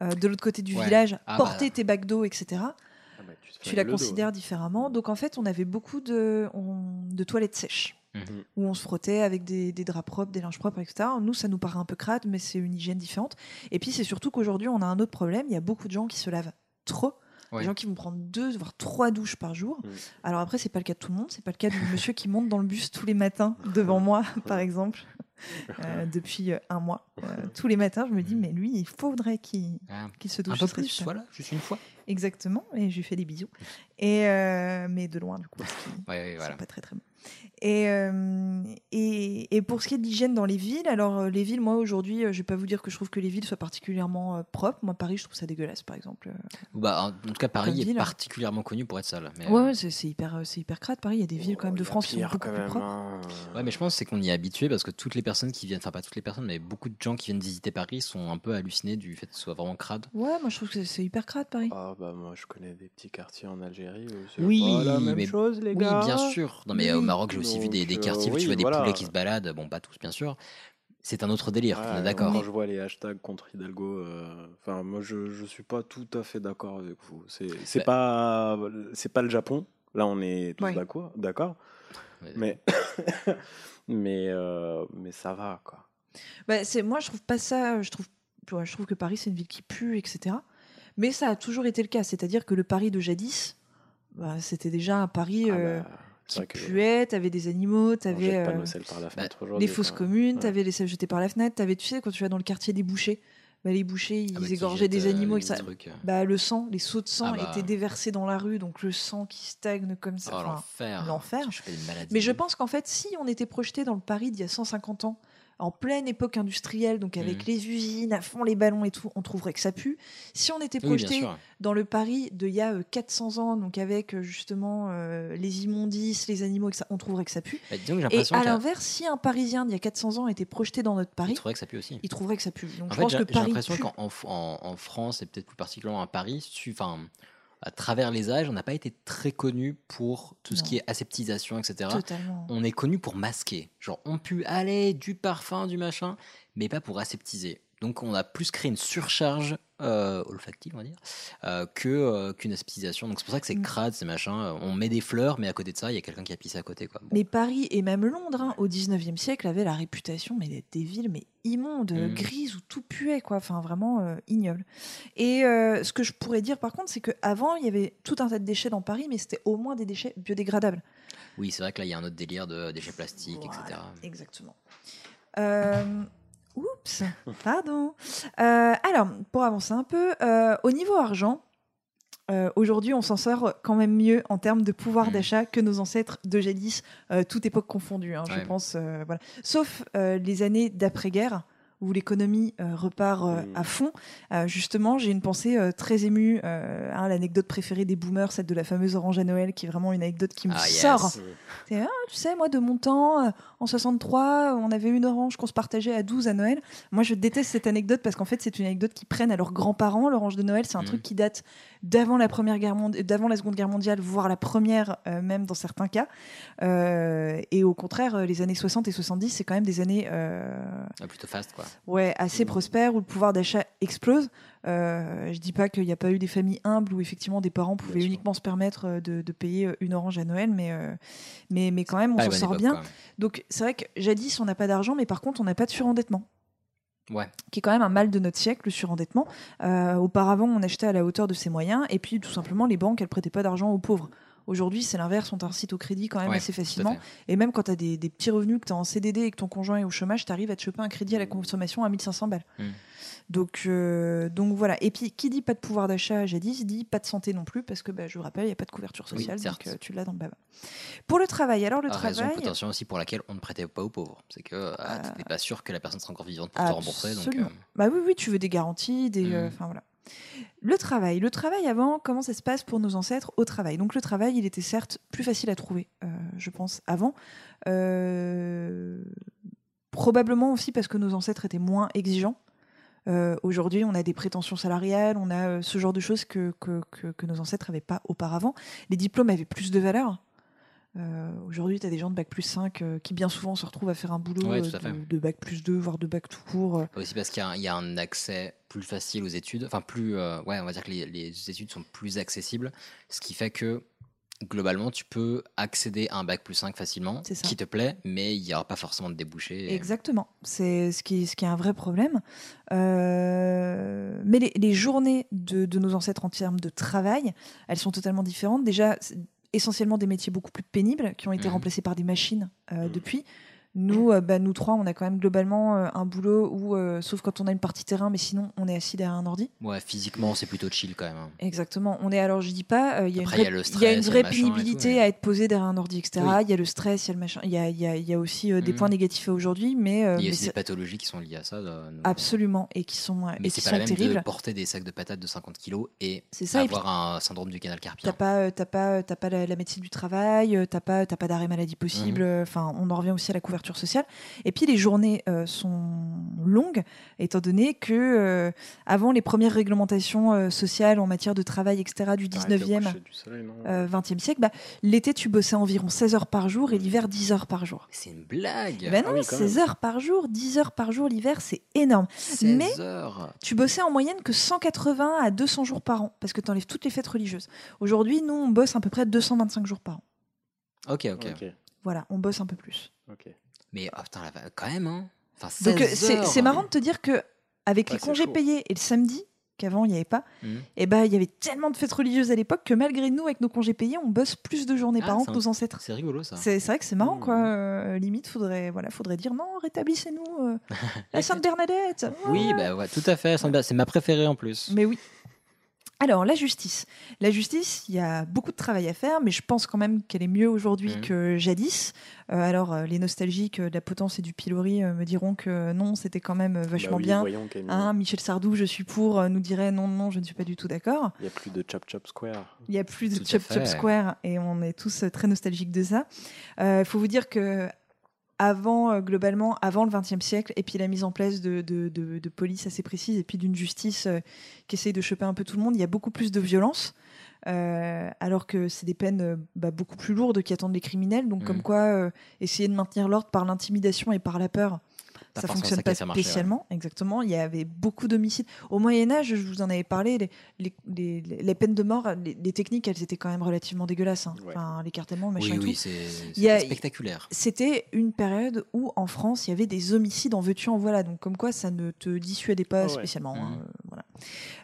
euh, de l'autre côté du Ouais. village, Ah, porter bah. tes bacs d'eau, etc., Ah bah, tu la dos, considères ouais. différemment. Donc en fait, on avait beaucoup de, on- de toilettes sèches. Mhm. Où on se frottait avec des, des draps propres, des linges propres, etc. Nous, ça nous paraît un peu crade, mais c'est une hygiène différente. Et puis, c'est surtout qu'aujourd'hui, on a un autre problème. Il y a beaucoup de gens qui se lavent trop. Ouais. Des gens qui vont prendre deux, voire trois douches par jour. Alors après, c'est pas le cas de tout le monde. C'est pas le cas du [LAUGHS] monsieur qui monte dans le bus tous les matins devant moi, par exemple, euh, depuis euh, un mois. Euh, [LAUGHS] tous les matins, je me dis, mais lui, il faudrait qu'il Ah, se un douche. peu plus, voilà, juste une fois. Exactement. Et je lui fais des bisous. Et euh, mais de loin, du coup, parce qu'il Ouais, ouais, c'est voilà. pas très très bon. Et, euh, et, et pour ce qui est de l'hygiène dans les villes, alors euh, les villes, moi aujourd'hui, euh, je vais pas vous dire que je trouve que les villes soient particulièrement euh, propres. Moi, Paris, je trouve ça dégueulasse, par exemple. Bah, en en tout cas, Paris Comme est ville. particulièrement connu pour être sale. Mais, Ouais, euh, ouais, c'est hyper, c'est hyper crade. Paris, il y a des villes quand même de Oh, France qui sont beaucoup plus propres. hein. Ouais, mais je pense que c'est qu'on y est habitué parce que toutes les personnes qui viennent, enfin pas toutes les personnes, mais beaucoup de gens qui viennent visiter Paris sont un peu hallucinés du fait que ce soit vraiment crade. Ouais, moi je trouve que c'est- hyper crade, Paris. Ah bah moi je connais des petits quartiers en Algérie où c'est Oui, pas la même mais- chose les Oui, gars. bien sûr. Non, mais au Oui. Maroc, j'ai aussi vu des, des quartiers où euh, tu vois oui, des voilà. poulets qui se baladent. Bon, pas tous, bien sûr. C'est un autre délire, Ouais, on est d'accord. Quand je vois les hashtags contre Hidalgo, euh, enfin moi je je suis pas tout à fait d'accord avec vous. C'est Bah- pas c'est pas le Japon. Là on est tous Ouais. d'accord, d'accord. Ouais. Mais [COUGHS] mais euh, mais ça va quoi. Bah, c'est moi je trouve pas ça. Je trouve, ouais, je trouve que Paris c'est une ville qui pue, etc. Mais ça a toujours été le cas. C'est-à-dire que le Paris de jadis, bah, c'était déjà un Paris Ah euh, bah, qui puait. T'avais des animaux, t'avais euh, fenêtre les fosses communes, Ouais. t'avais les selles jetées par la fenêtre, t'avais, tu sais, quand tu vas dans le quartier des bouchers, bah, les bouchers, ils Ah bah, égorgeaient des euh, animaux, trucs, euh. Bah, le sang, les seaux de sang Ah bah. étaient déversés dans la rue, donc le sang qui stagne comme ça. Oh, enfin, l'enfer. mais je pense qu'en fait, si on était projeté dans le Paris d'il y a 150 ans, en pleine époque industrielle, donc avec Mhm. les usines, à fond les ballons et tout, on trouverait que ça pue. Si on était projeté dans le Paris d'il y a euh, 400 ans, donc avec euh, justement euh, les immondices, les animaux, et que ça, on trouverait que ça pue. Bah, j'ai Et l'impression à l'inverse, si un Parisien d'il y a 400 ans était projeté dans notre il Paris, trouverait que ça pue aussi. il trouverait que ça pue. Donc En je fait, pense j'ai l'impression qu'en en, en- en France, et peut-être plus particulièrement à Paris, enfin, à travers les âges, on n'a pas été très connu pour tout ce qui est aseptisation, etc. Totalement. On est connu pour masquer. Genre, on pue, allez, du parfum, du machin, mais pas pour aseptiser. Donc, on a plus créé une surcharge euh, olfactive, on va dire, euh, que, euh, qu'une aseptisation. Donc, c'est pour ça que c'est Mm. crade, ces machins. On met des fleurs, mais à côté de ça, il y a quelqu'un qui a pissé à côté. Quoi. Bon. Mais Paris et même Londres, hein, au 19e siècle, avaient la réputation mais d'être des villes mais immondes, Mhm. grises où tout puait, quoi. Enfin, vraiment ignoble. Et ce que je pourrais dire par contre, c'est qu'avant, il y avait tout un tas de déchets dans Paris, mais c'était au moins des déchets biodégradables. Oui, c'est vrai que là, il y a un autre délire de déchets plastiques, etc. Exactement. Euh, oups, pardon. Euh, alors, pour avancer un peu, euh, au niveau argent, euh, aujourd'hui, on s'en sort quand même mieux en termes de pouvoir Mhm. d'achat que nos ancêtres de jadis, toute époque confondue, hein, je pense. voilà. Sauf les années d'après-guerre, où l'économie euh, repart euh, Mm. à fond, euh, justement, j'ai une pensée très émue à l'anecdote préférée des boomers, celle de la fameuse orange à Noël, qui est vraiment une anecdote qui me Ah, sort. Ah, tu sais, moi, de mon temps, en 63, on avait une orange qu'on se partageait à 12 à Noël. Moi, je déteste cette anecdote parce qu'en fait, c'est une anecdote qu'ils prennent à leurs grands-parents. L'orange de Noël, c'est un Mhm. truc qui date d'avant la première guerre mondiale, d'avant la seconde guerre mondiale, voire la première, euh, même dans certains cas. Euh, et au contraire, euh, les années 60 et 70, c'est quand même des années Ah, plutôt fast, quoi. ouais, assez prospères où le pouvoir d'achat explose. Je dis pas qu'il n'y a pas eu des familles humbles où effectivement des parents pouvaient uniquement se permettre de, de payer une orange à Noël, mais, mais, mais quand même, on s'en sort bien. Donc c'est vrai que jadis, on n'a pas d'argent, mais par contre, on n'a pas de surendettement Qui est quand même un mal de notre siècle, le surendettement. Euh, auparavant, on achetait à la hauteur de ses moyens, et puis tout simplement, les banques, elles prêtaient pas d'argent aux pauvres. Aujourd'hui, c'est l'inverse, on t'incite au crédit quand même Ouais, assez facilement. Et même quand tu as des, des petits revenus, que tu es en CDD et que ton conjoint est au chômage, tu arrives à te choper un crédit à la consommation à 1500 balles. Mm. Donc, euh, donc voilà. Et puis, qui dit pas de pouvoir d'achat jadis, dit pas de santé non plus, parce que bah, je vous rappelle, il n'y a pas de couverture sociale, donc euh, tu l'as dans le baba. Pour le travail, alors le Ah, raison travail. potentiellement aussi pour laquelle on ne prêtait pas aux pauvres. C'est que ah, Euh, t'étais pas sûr que la personne sera encore vivante pour te rembourser. Donc, Absolument. euh, Bah oui, oui, tu veux des garanties, des. Mhm. Enfin voilà. Le travail. Le travail avant, comment ça se passe pour nos ancêtres au travail? Donc le travail, il était certes plus facile à trouver, euh, je pense, avant. Euh, probablement aussi parce que nos ancêtres étaient moins exigeants. Euh, Aujourd'hui, on a des prétentions salariales, on a ce genre de choses que, que- que nos ancêtres n'avaient pas auparavant. Les diplômes avaient plus de valeur. Euh, Aujourd'hui, tu as des gens de bac plus 5 euh, qui bien souvent se retrouvent à faire un boulot Ouais, euh, de, de bac plus 2, voire de bac tout court. Aussi parce qu'il y, a un- il y a un accès plus facile aux études, enfin plus, euh, ouais, on va dire que les, les études sont plus accessibles, ce qui fait que globalement tu peux accéder à un bac plus 5 facilement, qui te plaît, mais il n'y aura pas forcément de débouchés. et- Exactement, c'est ce qui, ce qui est un vrai problème. Mais les, les journées de, de nos ancêtres en termes de travail, elles sont totalement différentes. Déjà, essentiellement des métiers beaucoup plus pénibles qui ont été Mhm. remplacés par des machines euh, Mhm. depuis. Nous, euh, bah, nous trois, on a quand même globalement euh, un boulot où, euh, sauf quand on a une partie terrain, mais sinon on est assis derrière un ordi. Ouais, physiquement c'est plutôt chill quand même. hein. Exactement. On est alors, je dis pas, il y a une Après, il y a vraie- le il y a une stress, il y a vraie le machin et tout, pénibilité mais- à être posé derrière un ordi, etc. Oui. Il y a le stress, il y a le machin, il y a, il y a- il y a aussi euh, des Mhm. points négatifs à aujourd'hui, mais, euh, Il y a mais aussi c'est- des pathologies qui sont liées à ça. absolument et qui sont euh, Mais et c'est qui pas sont la même terribles. de porter des sacs de patates de 50 kilos et C'est ça, et avoir un syndrome du canal carpien. T'as pas, euh, t'as pas, t'as pas la, la médecine du travail, euh, t'as pas, t'as pas d'arrêt maladie possible. Euh, Enfin, on en revient aussi à la couverture sociale. Et puis les journées euh, sont longues, étant donné que euh, avant les premières réglementations euh, sociales en matière de travail, etc. du T'arrêtais au 19e, coucher du soleil, non? euh, 20e siècle, bah, l'été tu bossais environ 16 heures par jour et l'hiver 10 heures par jour. C'est une blague. Ben Ah non, oui, quand 16 même. heures par jour, 10 heures par jour l'hiver, c'est énorme. 16 mais- heures. Tu bossais en moyenne que 180 à 200 jours par an, parce que tu enlèves toutes les fêtes religieuses. Aujourd'hui, nous, on bosse à peu près 225 jours par an. Ok, ok. Ok, Voilà, on bosse un peu plus. ok. Mais oh, putain, quand même, hein. Enfin, 16 Donc euh, c'est c'est marrant de te dire que avec Ouais, les congés chaud. payés et le samedi, qu'avant il n'y avait pas, Mhm. et ben il y avait tellement de fêtes religieuses à l'époque que malgré nous, avec nos congés payés, on bosse plus de journées Ah, par an que nos ancêtres. C'est rigolo ça. C'est vrai que c'est marrant, Mhm. quoi. Euh, limite, faudrait, voilà, faudrait dire non, rétablissez-nous euh, [LAUGHS] la Sainte Bernadette. Oui, bah ouais, tout à fait. C'est ma préférée en plus. Mais oui. Alors, la justice. La justice, il y a beaucoup de travail à faire, mais je pense quand même qu'elle est mieux aujourd'hui Mhm. que jadis. Euh, alors, euh, les nostalgiques euh, de la potence et du pilori euh, me diront que non, c'était quand même vachement Bah oui, bien. voyons. Hein, Michel Sardou, je suis pour, euh, nous dirait non, non, je ne suis pas du tout d'accord. Il n'y a plus de Chop Chop Square. Il n'y a plus de Tout Chop. Chop Square et on est tous très nostalgiques de ça. Il faut vous dire que avant, euh, globalement, avant le XXe siècle, et puis la mise en place de, de, de- de police assez précise, et puis d'une justice euh, qui essaye de choper un peu tout le monde, il y a beaucoup plus de violence. euh, alors que c'est des peines bah, beaucoup plus lourdes qui attendent les criminels. Donc, Mhm. comme quoi, euh, essayer de maintenir l'ordre par l'intimidation et par la peur, ça fonctionne ça pas ouais. spécialement. Exactement. Il y avait beaucoup d'homicides. Au Moyen Âge, je vous en avais parlé, les, les, les- les peines de mort, les, les techniques, elles étaient quand même relativement dégueulasses. hein. Ouais. Enfin, l'écartèlement, machin Oui, oui, c'est spectaculaire. C'était une période où en France, il y avait des homicides en veux-tu en voilà. Donc comme quoi, ça ne te dissuadait pas ouais. spécialement. hein, Mhm. euh, voilà.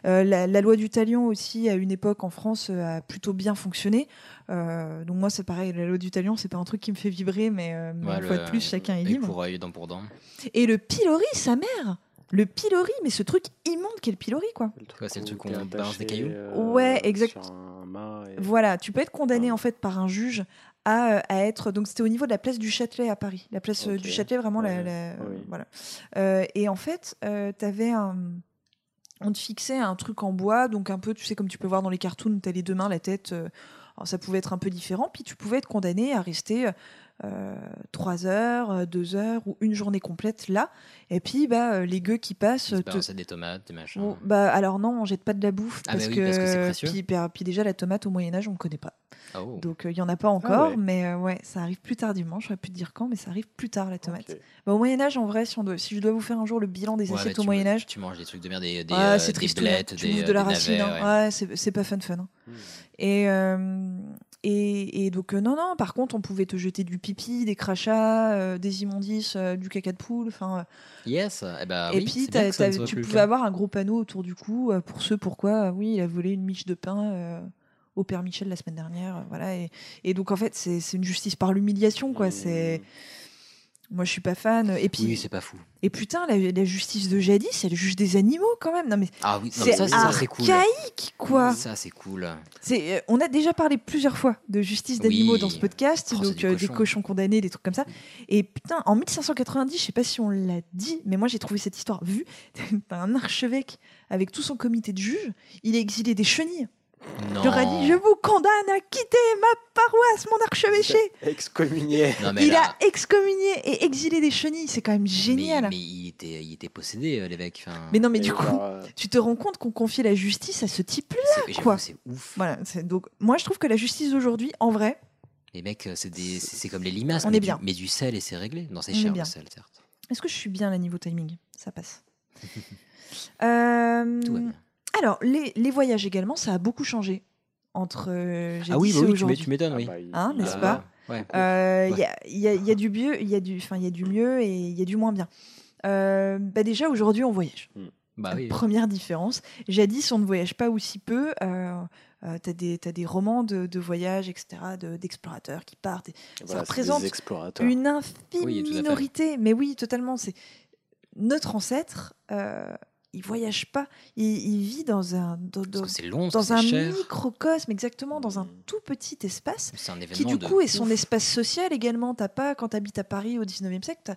Euh, la, la loi du talion aussi, à une époque en France, euh, a plutôt bien fonctionné. Euh, donc moi, c'est pareil, la loi du talion, c'est pas un truc qui me fait vibrer, mais euh, Ouais, une fois de plus, chacun est libre. pour œil, dent pour dent. Et le pilori, sa mère Le pilori, mais ce truc immonde qu'est le pilori, quoi. Ouais, c'est le truc qu'on balance des cailloux. euh, Ouais, exact. Et- Voilà, tu peux être condamné Ouais. en fait par un juge à, euh, à être. Donc c'était au niveau de la place du Châtelet à Paris. La place euh, du Châtelet, vraiment la. Ouais, la- oui. Voilà. Euh, et en fait, tu avais un. On te fixait un truc en bois, donc un peu, tu sais, comme tu peux voir dans les cartoons, tu as les deux mains, la tête. Euh, alors ça pouvait être un peu différent, puis tu pouvais être condamné à rester euh, trois heures, euh, deux heures ou une journée complète là. Et puis, bah, euh, les gueux qui passent. Il se te- des tomates, des machins. Bon, bah, alors non, on jette pas de la bouffe Ah parce, bah oui, que, parce que c'est précieux. puis, déjà la tomate au Moyen Âge on ne connaît pas. Oh. Donc il y en a pas encore, ouais. mais euh, ouais, ça arrive plus tardivement. J'aurais pu te dire quand, mais ça arrive plus tard la tomate. Bah, au Moyen Âge, en vrai, si, on doit, si je dois vous faire un jour le bilan des Ouais, assiettes bah, au tu Moyen ma- Âge, Tu manges des trucs de merde, des, des, euh, c'est des triste. blettes, tu des, euh, de la des racine, navets, hein. ouais. Ouais, c'est c'est pas fun fun. hein. Et, euh, et, et donc, euh, non, non, par contre, on pouvait te jeter du pipi, des crachats, euh, des immondices, du caca de poule. Enfin, Yes, eh bah, et oui, puis, t'as- t'as- tu pouvais cas. avoir un gros panneau autour du cou pour ceux pourquoi, oui, il a volé une miche de pain au Père Michel la semaine dernière. voilà, et, et donc, en fait, c'est c'est une justice par l'humiliation, quoi. C'est. Moi, je suis pas fan. Et puis, Oui, c'est pas fou. et putain, la, la justice de jadis, elle juge des animaux quand même. Non, mais Ah oui, c'est ça, ça c'est cool. archaïque, quoi. Ça, c'est cool. C'est, euh, on a déjà parlé plusieurs fois de justice d'animaux Oui. dans ce podcast, Oh, donc euh, des cochon. cochons condamnés, des trucs comme ça. Et putain, en 1590, je sais pas si on l'a dit, mais moi j'ai trouvé cette histoire vue. [LAUGHS] T'as un archevêque avec tout son comité de juges, il a exilé des chenilles. Non. Dit Je vous condamne à quitter ma paroisse, mon archevêché. Excommunié. Non, mais Il là- a excommunié et exilé des chenilles, c'est quand même génial. Mais, Mais, mais il, était, il était possédé, euh, l'évêque. Enfin, non, mais Et du coup, euh, tu te rends compte qu'on confiait la justice à ce type-là. c'est- j'avoue, quoi. C'est ouf. Voilà, c'est- donc moi je trouve que la justice d'aujourd'hui, en vrai, Les mecs, euh, c'est des- c'est c'est comme les limaces. On mais est du- bien. Mais du sel et c'est réglé. Non, c'est On est cher bien. le sel, certes. est-ce que je suis bien là niveau timing? Ça passe. [LAUGHS] Euh, Tout va bien. Alors, les, les voyages également, ça a beaucoup changé entre euh, jadis Ah oui, bah oui tu aujourd'hui. m'é- tu m'étonnes, ah oui. bah, il- Hein, n'est-ce pas Ouais. Euh, Il Ouais. y, a, il y a- il y a du mieux, il y a du, enfin, il y a du mieux et il y a du moins bien. Euh, bah déjà aujourd'hui on voyage. Bah oui. Première différence. Jadis on ne voyage pas aussi peu. Euh, euh, t'as des, t'as des romans de, de voyage, etc., de- d'explorateurs qui partent. et Voilà, c'est représente. Une infime Oui, minorité, mais oui, totalement. C'est notre ancêtre. Il voyage pas. Il, il vit dans un dans, dans- long, dans un cher. microcosme, exactement, dans un Mm. tout petit espace C'est un événement qui du de coup est son ouf. espace social également. T'as pas quand t'habites à Paris au 19e siècle, t'as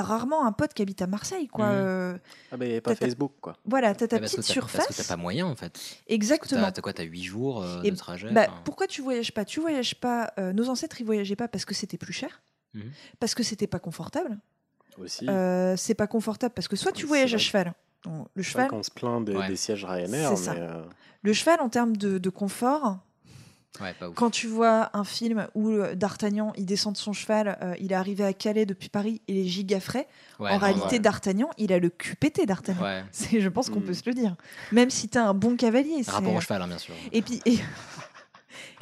as rarement un pote qui habite à Marseille, quoi. Euh, Ah bah, il n'y avait pas Facebook, quoi. voilà, t'as ta parce que petite t'as- Parce que surface. t'as pas moyen, en fait. Exactement. T'as quoi T'as 8 jours euh, Et de trajet Bah, pourquoi tu voyages pas? Tu voyages pas. euh, nos ancêtres ils voyageaient pas parce que c'était plus cher, Mhm. parce que c'était pas confortable. Aussi. Euh, c'est pas confortable parce que soit tu voyages à cheval. Donc, le C'est vrai cheval, qu'on se plaint des, Ouais. des sièges Ryanair, C'est ça. mais euh, le cheval en termes de, de confort. Ouais, pas ouf. Quand tu vois un film où euh, D'Artagnan il descend de son cheval, euh, il est arrivé à Calais depuis Paris, il est giga frais. Ouais, en non, réalité, ouais. D'Artagnan, il a le cul pété D'Artagnan. [LAUGHS] Je pense qu'on peut se le dire. Même si t'as un bon cavalier. Rapport au cheval, hein, bien sûr. Et puis, et,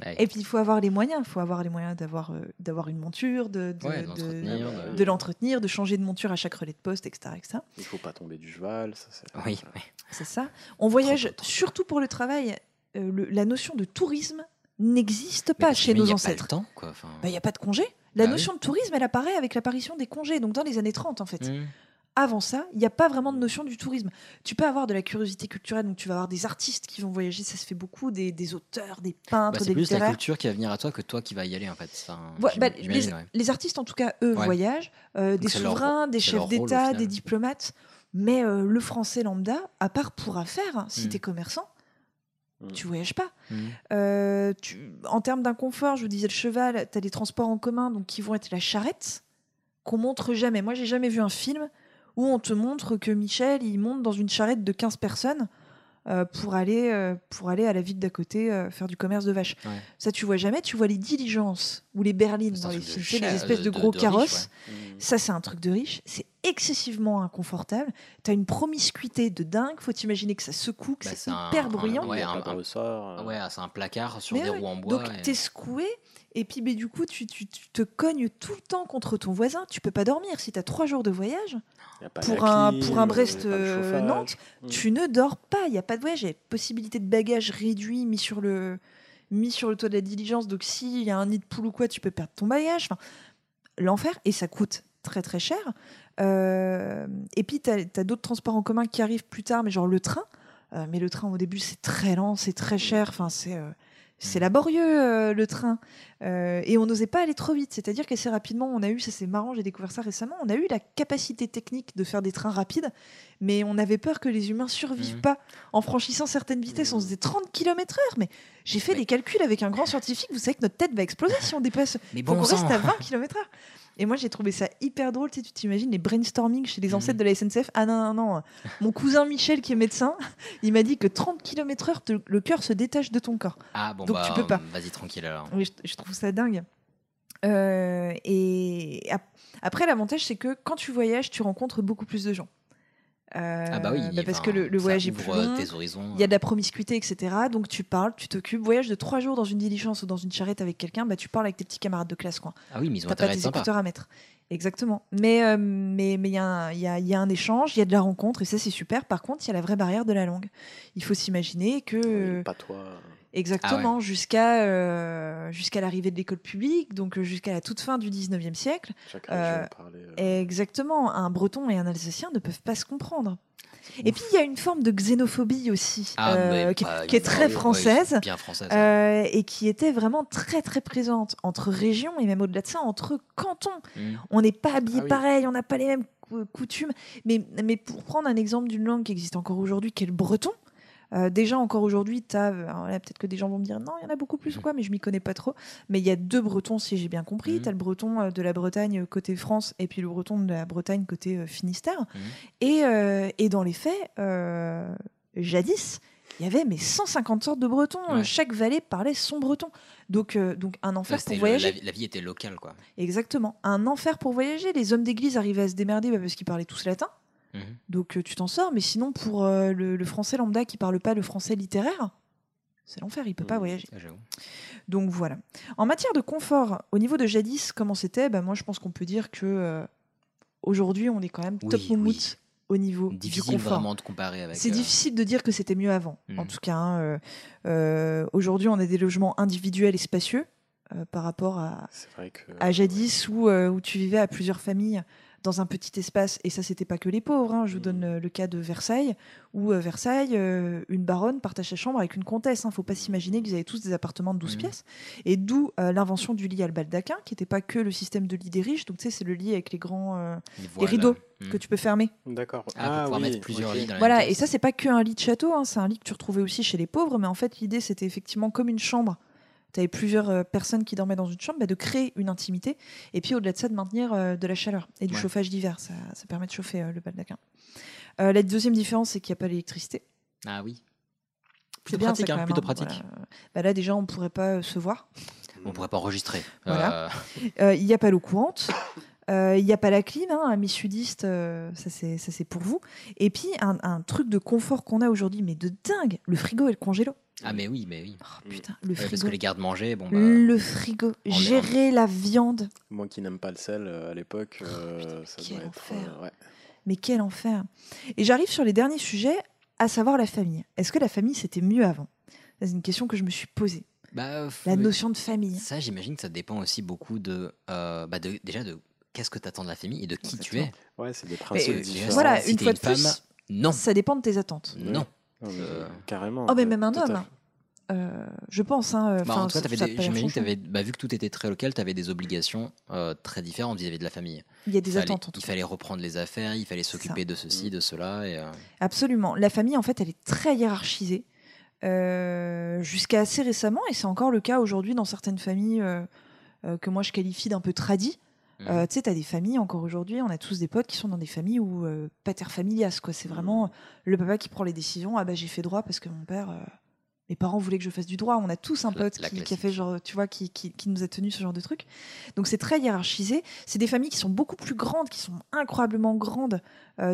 Ouais. et puis il faut avoir les moyens. Il faut avoir les moyens d'avoir, euh, d'avoir une monture, de, de, Ouais, de de- l'entretenir, de changer de monture à chaque relais de poste, etc. etc. il faut pas tomber du cheval. Ça, c'est- Oui, oui. C'est ça. On voyage Trop, trop, trop. surtout pour le travail. Euh, le- la notion de tourisme n'existe pas chez nos il y a pas ancêtres. le temps, quoi. Enfin, Il n'y a pas de congé. La Bah notion de tourisme, elle apparaît avec l'apparition des congés, donc dans les années 30 en fait. hmm. Avant ça, il n'y a pas vraiment de notion du tourisme. Tu peux avoir de la curiosité culturelle, donc tu vas avoir des artistes qui vont voyager, ça se fait beaucoup, des, des auteurs, des peintres, Bah, c'est des plus la littéraires. culture qui va venir à toi que toi qui va y aller, en fait. Ouais, j'im- bah, les, ouais. les artistes, en tout cas, eux, Ouais. voyagent. euh, des c'est leur souverains, des c'est chefs d'État, des diplomates. Mais euh, le français lambda, à part pour affaires, si Mm. tu es commerçant, Mm. tu voyages pas. Hmm. Euh, tu- en termes d'inconfort, je vous disais le cheval, tu as des transports en commun donc qui vont être la charrette, qu'on montre jamais. Moi, j'ai jamais vu un film où on te montre que Michel, il monte dans une charrette de 15 personnes euh, pour, aller, euh, pour aller à la ville d'à côté euh, faire du commerce de vaches. Ouais. Ça, tu vois jamais. Tu vois les diligences ou les berlines dans les films, les espèces de- gros de carrosses. Mm. Ça, c'est un truc de riche. C'est excessivement inconfortable. Tu as une promiscuité de dingue. Faut imaginer que ça secoue, que Bah, c'est un- hyper un- bruyant. ouais, un- un- ressort. Ouais, c'est un placard sur Mais des ouais. roues en bois. Donc et- t'es secoué et puis mais du coup tu, tu- tu te cognes tout le temps contre ton voisin. Tu peux pas dormir si tu as trois jours de voyage. pour un- clim, pour un il y a Brest, pas le chauffage. Nantes, Mm. Tu ne dors pas. Il y a pas de voyage. Il y a possibilité de bagages réduits mis sur le mis sur le toit de la diligence. Donc s'il y a un nid de poule ou quoi, tu peux perdre ton bagage. Enfin, l'enfer et ça coûte très très cher. Euh, et puis tu as, d'autres transports en commun qui arrivent plus tard, mais genre le train. Euh, mais le train au début c'est très lent, c'est très cher. Enfin c'est euh, C'est Mhm. laborieux euh, le train. Euh, et on n'osait pas aller trop vite. C'est-à-dire qu'assez rapidement, on a eu, ça c'est marrant, j'ai découvert ça récemment, on a eu la capacité technique de faire des trains rapides, mais on avait peur que les humains survivent Mhm. pas en franchissant certaines vitesses. On faisait 30 km/h. Mais j'ai fait Mais- des calculs avec un grand scientifique. Vous savez que notre tête va exploser si on dépasse. [LAUGHS] Mais bon reste sang. à 20 km/h. Et moi, j'ai trouvé ça hyper drôle. Tu sais, tu t'imagines les brainstorming chez les Mhm. ancêtres de la SNCF. Ah non, non, non. Mon cousin Michel, qui est médecin, [LAUGHS] il m'a dit que 30 km/h, le cœur se détache de ton corps. Ah bon, Donc bah, tu peux pas. Vas-y, tranquille alors. Oui, je, je trouve ça dingue. Euh, et ap- après, l'avantage, c'est que quand tu voyages, tu rencontres beaucoup plus de gens. Euh, ah bah oui, parce enfin, que le, voyage est plus euh, long. tes horizons. Il y a de la promiscuité, etc. Donc tu parles, tu t'occupes. Voyage de trois jours dans une diligence ou dans une charrette avec quelqu'un, bah, tu parles avec tes petits camarades de classe. Quoi. Ah oui, mais ils ont T'as pas tes écouteurs à mettre. Exactement. Mais euh, mais mais il y, a un- il y a, il y a un échange, il y a de la rencontre et ça c'est super. Par contre, il y a la vraie barrière de la langue. Il faut s'imaginer que Oui, pas toi. Exactement jusqu'à euh, jusqu'à l'arrivée de l'école publique, donc euh, jusqu'à la toute fin du 19e siècle, Chaque Euh, parlait. euh, exactement, un breton et un alsacien ne peuvent pas se comprendre. Et puis il y a une forme de xénophobie aussi Ah, euh, qui, est très ouais, française. bien française. euh, et qui était vraiment très très présente entre régions et même au-delà de ça entre cantons. Mm. On n'est pas habillé Ah oui. pareil, on n'a pas les mêmes cou- coutumes. Mais, mais pour prendre un exemple d'une langue qui existe encore aujourd'hui, qui est le breton, euh, déjà encore aujourd'hui. Peut-être que des gens vont me dire non, il y en a beaucoup plus ou quoi, mais je m'y connais pas trop. Mais il y a deux bretons, si j'ai bien compris. Tu as le breton euh, de la Bretagne euh, côté France et puis le breton de la Bretagne côté Finistère. Mhm. Et, euh, et dans les faits, euh, jadis, il y avait mais 150 sortes de bretons. Ouais. Chaque vallée parlait son breton. Donc, euh, donc un enfer Là, pour voyager. la, vie- la vie était locale, quoi. Exactement. Un enfer pour voyager. Les hommes d'église arrivaient à se démerder bah, parce qu'ils parlaient tous latin. Mhm. Donc euh, tu t'en sors. Mais sinon, pour euh, le, le français lambda qui parle pas le français littéraire, c'est l'enfer. Il peut pas Mhm. voyager. Ah. Donc voilà. En matière de confort, au niveau de jadis, comment c'était? Bah, Moi, je pense qu'on peut dire que euh, aujourd'hui, on est quand même Oui, top oui. au niveau Difficile du confort. vraiment de comparer avec. C'est euh, difficile de dire que c'était mieux avant. Mhm. En tout cas, hein, euh, euh, aujourd'hui, on a des logements individuels et spacieux euh, par rapport à, C'est vrai que. à jadis où, euh, où tu vivais à plusieurs familles dans un petit espace. Et ça, c'était pas que les pauvres. hein. Je vous donne euh, le cas de Versailles, où euh, Versailles, euh, une baronne partage sa chambre avec une comtesse. Hein. Faut pas s'imaginer qu'ils avaient tous des appartements de 12 Mhm. pièces. Et d'où euh, l'invention du lit à le baldaquin, qui n'était pas que le système de lit des riches. Donc, tu sais, c'est le lit avec les grands euh, les rideaux mm. que tu peux fermer. D'accord. Ah, pour pouvoir mettre plusieurs lits dans Voilà, et ça, c'est pas que un lit de château, hein, c'est un lit que tu retrouvais aussi chez les pauvres, mais en fait, l'idée, c'était effectivement comme une chambre. Tu avais plusieurs euh, personnes qui dormaient dans une chambre, bah, de créer une intimité, et puis au-delà de ça, de maintenir euh, de la chaleur et du Ouais. chauffage d'hiver. Ça, ça permet de chauffer euh, le baldaquin. La deuxième différence, c'est qu'il n'y a pas l'électricité. Ah oui. C'est Plutôt bien, pratique, hein, plutôt hein, pratique. voilà. Bah, là, déjà, on ne pourrait pas se voir. On pourrait pas enregistrer. Voilà. Euh, Il n'y a pas l'eau courante. Euh, Il n'y a pas la clim, hein, amis sudistes, euh, ça c'est ça, c'est pour vous. Et puis un, un truc de confort qu'on a aujourd'hui, mais de dingue, le frigo et le congélo. Ah mais oui, mais oui. Oh, putain, le Ouais, frigo. parce que les gardes-manger, bon bah. Le frigo, gérer la viande, Moi qui n'aime pas le sel euh, à l'époque, euh, ça quel doit être. enfer. euh, ouais. mais quel enfer. Et j'arrive sur les derniers sujets, à savoir la famille. Est-ce que la famille c'était mieux avant? C'est une question que je me suis posée. Bah, La notion de famille. Ça, j'imagine que ça dépend aussi beaucoup de, euh, bah, de déjà de qu'est-ce que tu attends de la famille et de qui tu es. Ouais, c'est des principes euh, différents. voilà, si une fois une de plus, Non, ça dépend de tes attentes. non. Non, mais Euh, Carrément. Oh, mais même un homme. Euh, je pense. Hein, Bah, enfin, en tout cas, j'imagine que bah, vu que tout était très local, tu avais des obligations euh, très différentes vis-à-vis de la famille. Il y a des fallait, attentes. en tout il fallait reprendre les affaires, il fallait s'occuper de ceci, de cela. Et, euh, Absolument. La famille, en fait, elle est très hiérarchisée. euh, Jusqu'à assez récemment, et c'est encore le cas aujourd'hui dans certaines familles euh, euh, que moi je qualifie d'un peu tradies. Mhm. Euh, tu sais, tu as des familles encore aujourd'hui, on a tous des potes qui sont dans des familles où euh, pater familias, quoi. C'est vraiment le papa qui prend les décisions. Ah bah j'ai fait droit parce que mon père, euh, mes parents voulaient que je fasse du droit. On a tous un pote qui, qui a fait genre, tu vois, qui, qui, qui nous a tenu ce genre de truc. Donc c'est très hiérarchisé. C'est des familles qui sont beaucoup plus grandes, qui sont incroyablement grandes,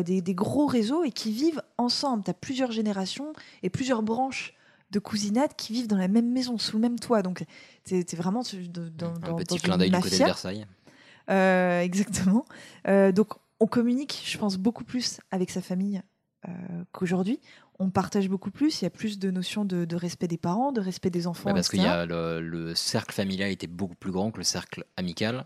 des, des gros réseaux et qui vivent ensemble. Tu as plusieurs générations et plusieurs branches de cousinades qui vivent dans la même maison, sous le même toit. Donc es, vraiment de- dans, un dans, petit dans clin d'œil du côté de. Versailles. Euh, [LAUGHS] exactement. Euh, donc, on communique, je pense, beaucoup plus avec sa famille euh, qu'aujourd'hui. On partage beaucoup plus. Il y a plus de notions de, de respect des parents, de respect des enfants. Ouais, parce qu'il etc. y a le, le cercle familial était beaucoup plus grand que le cercle amical.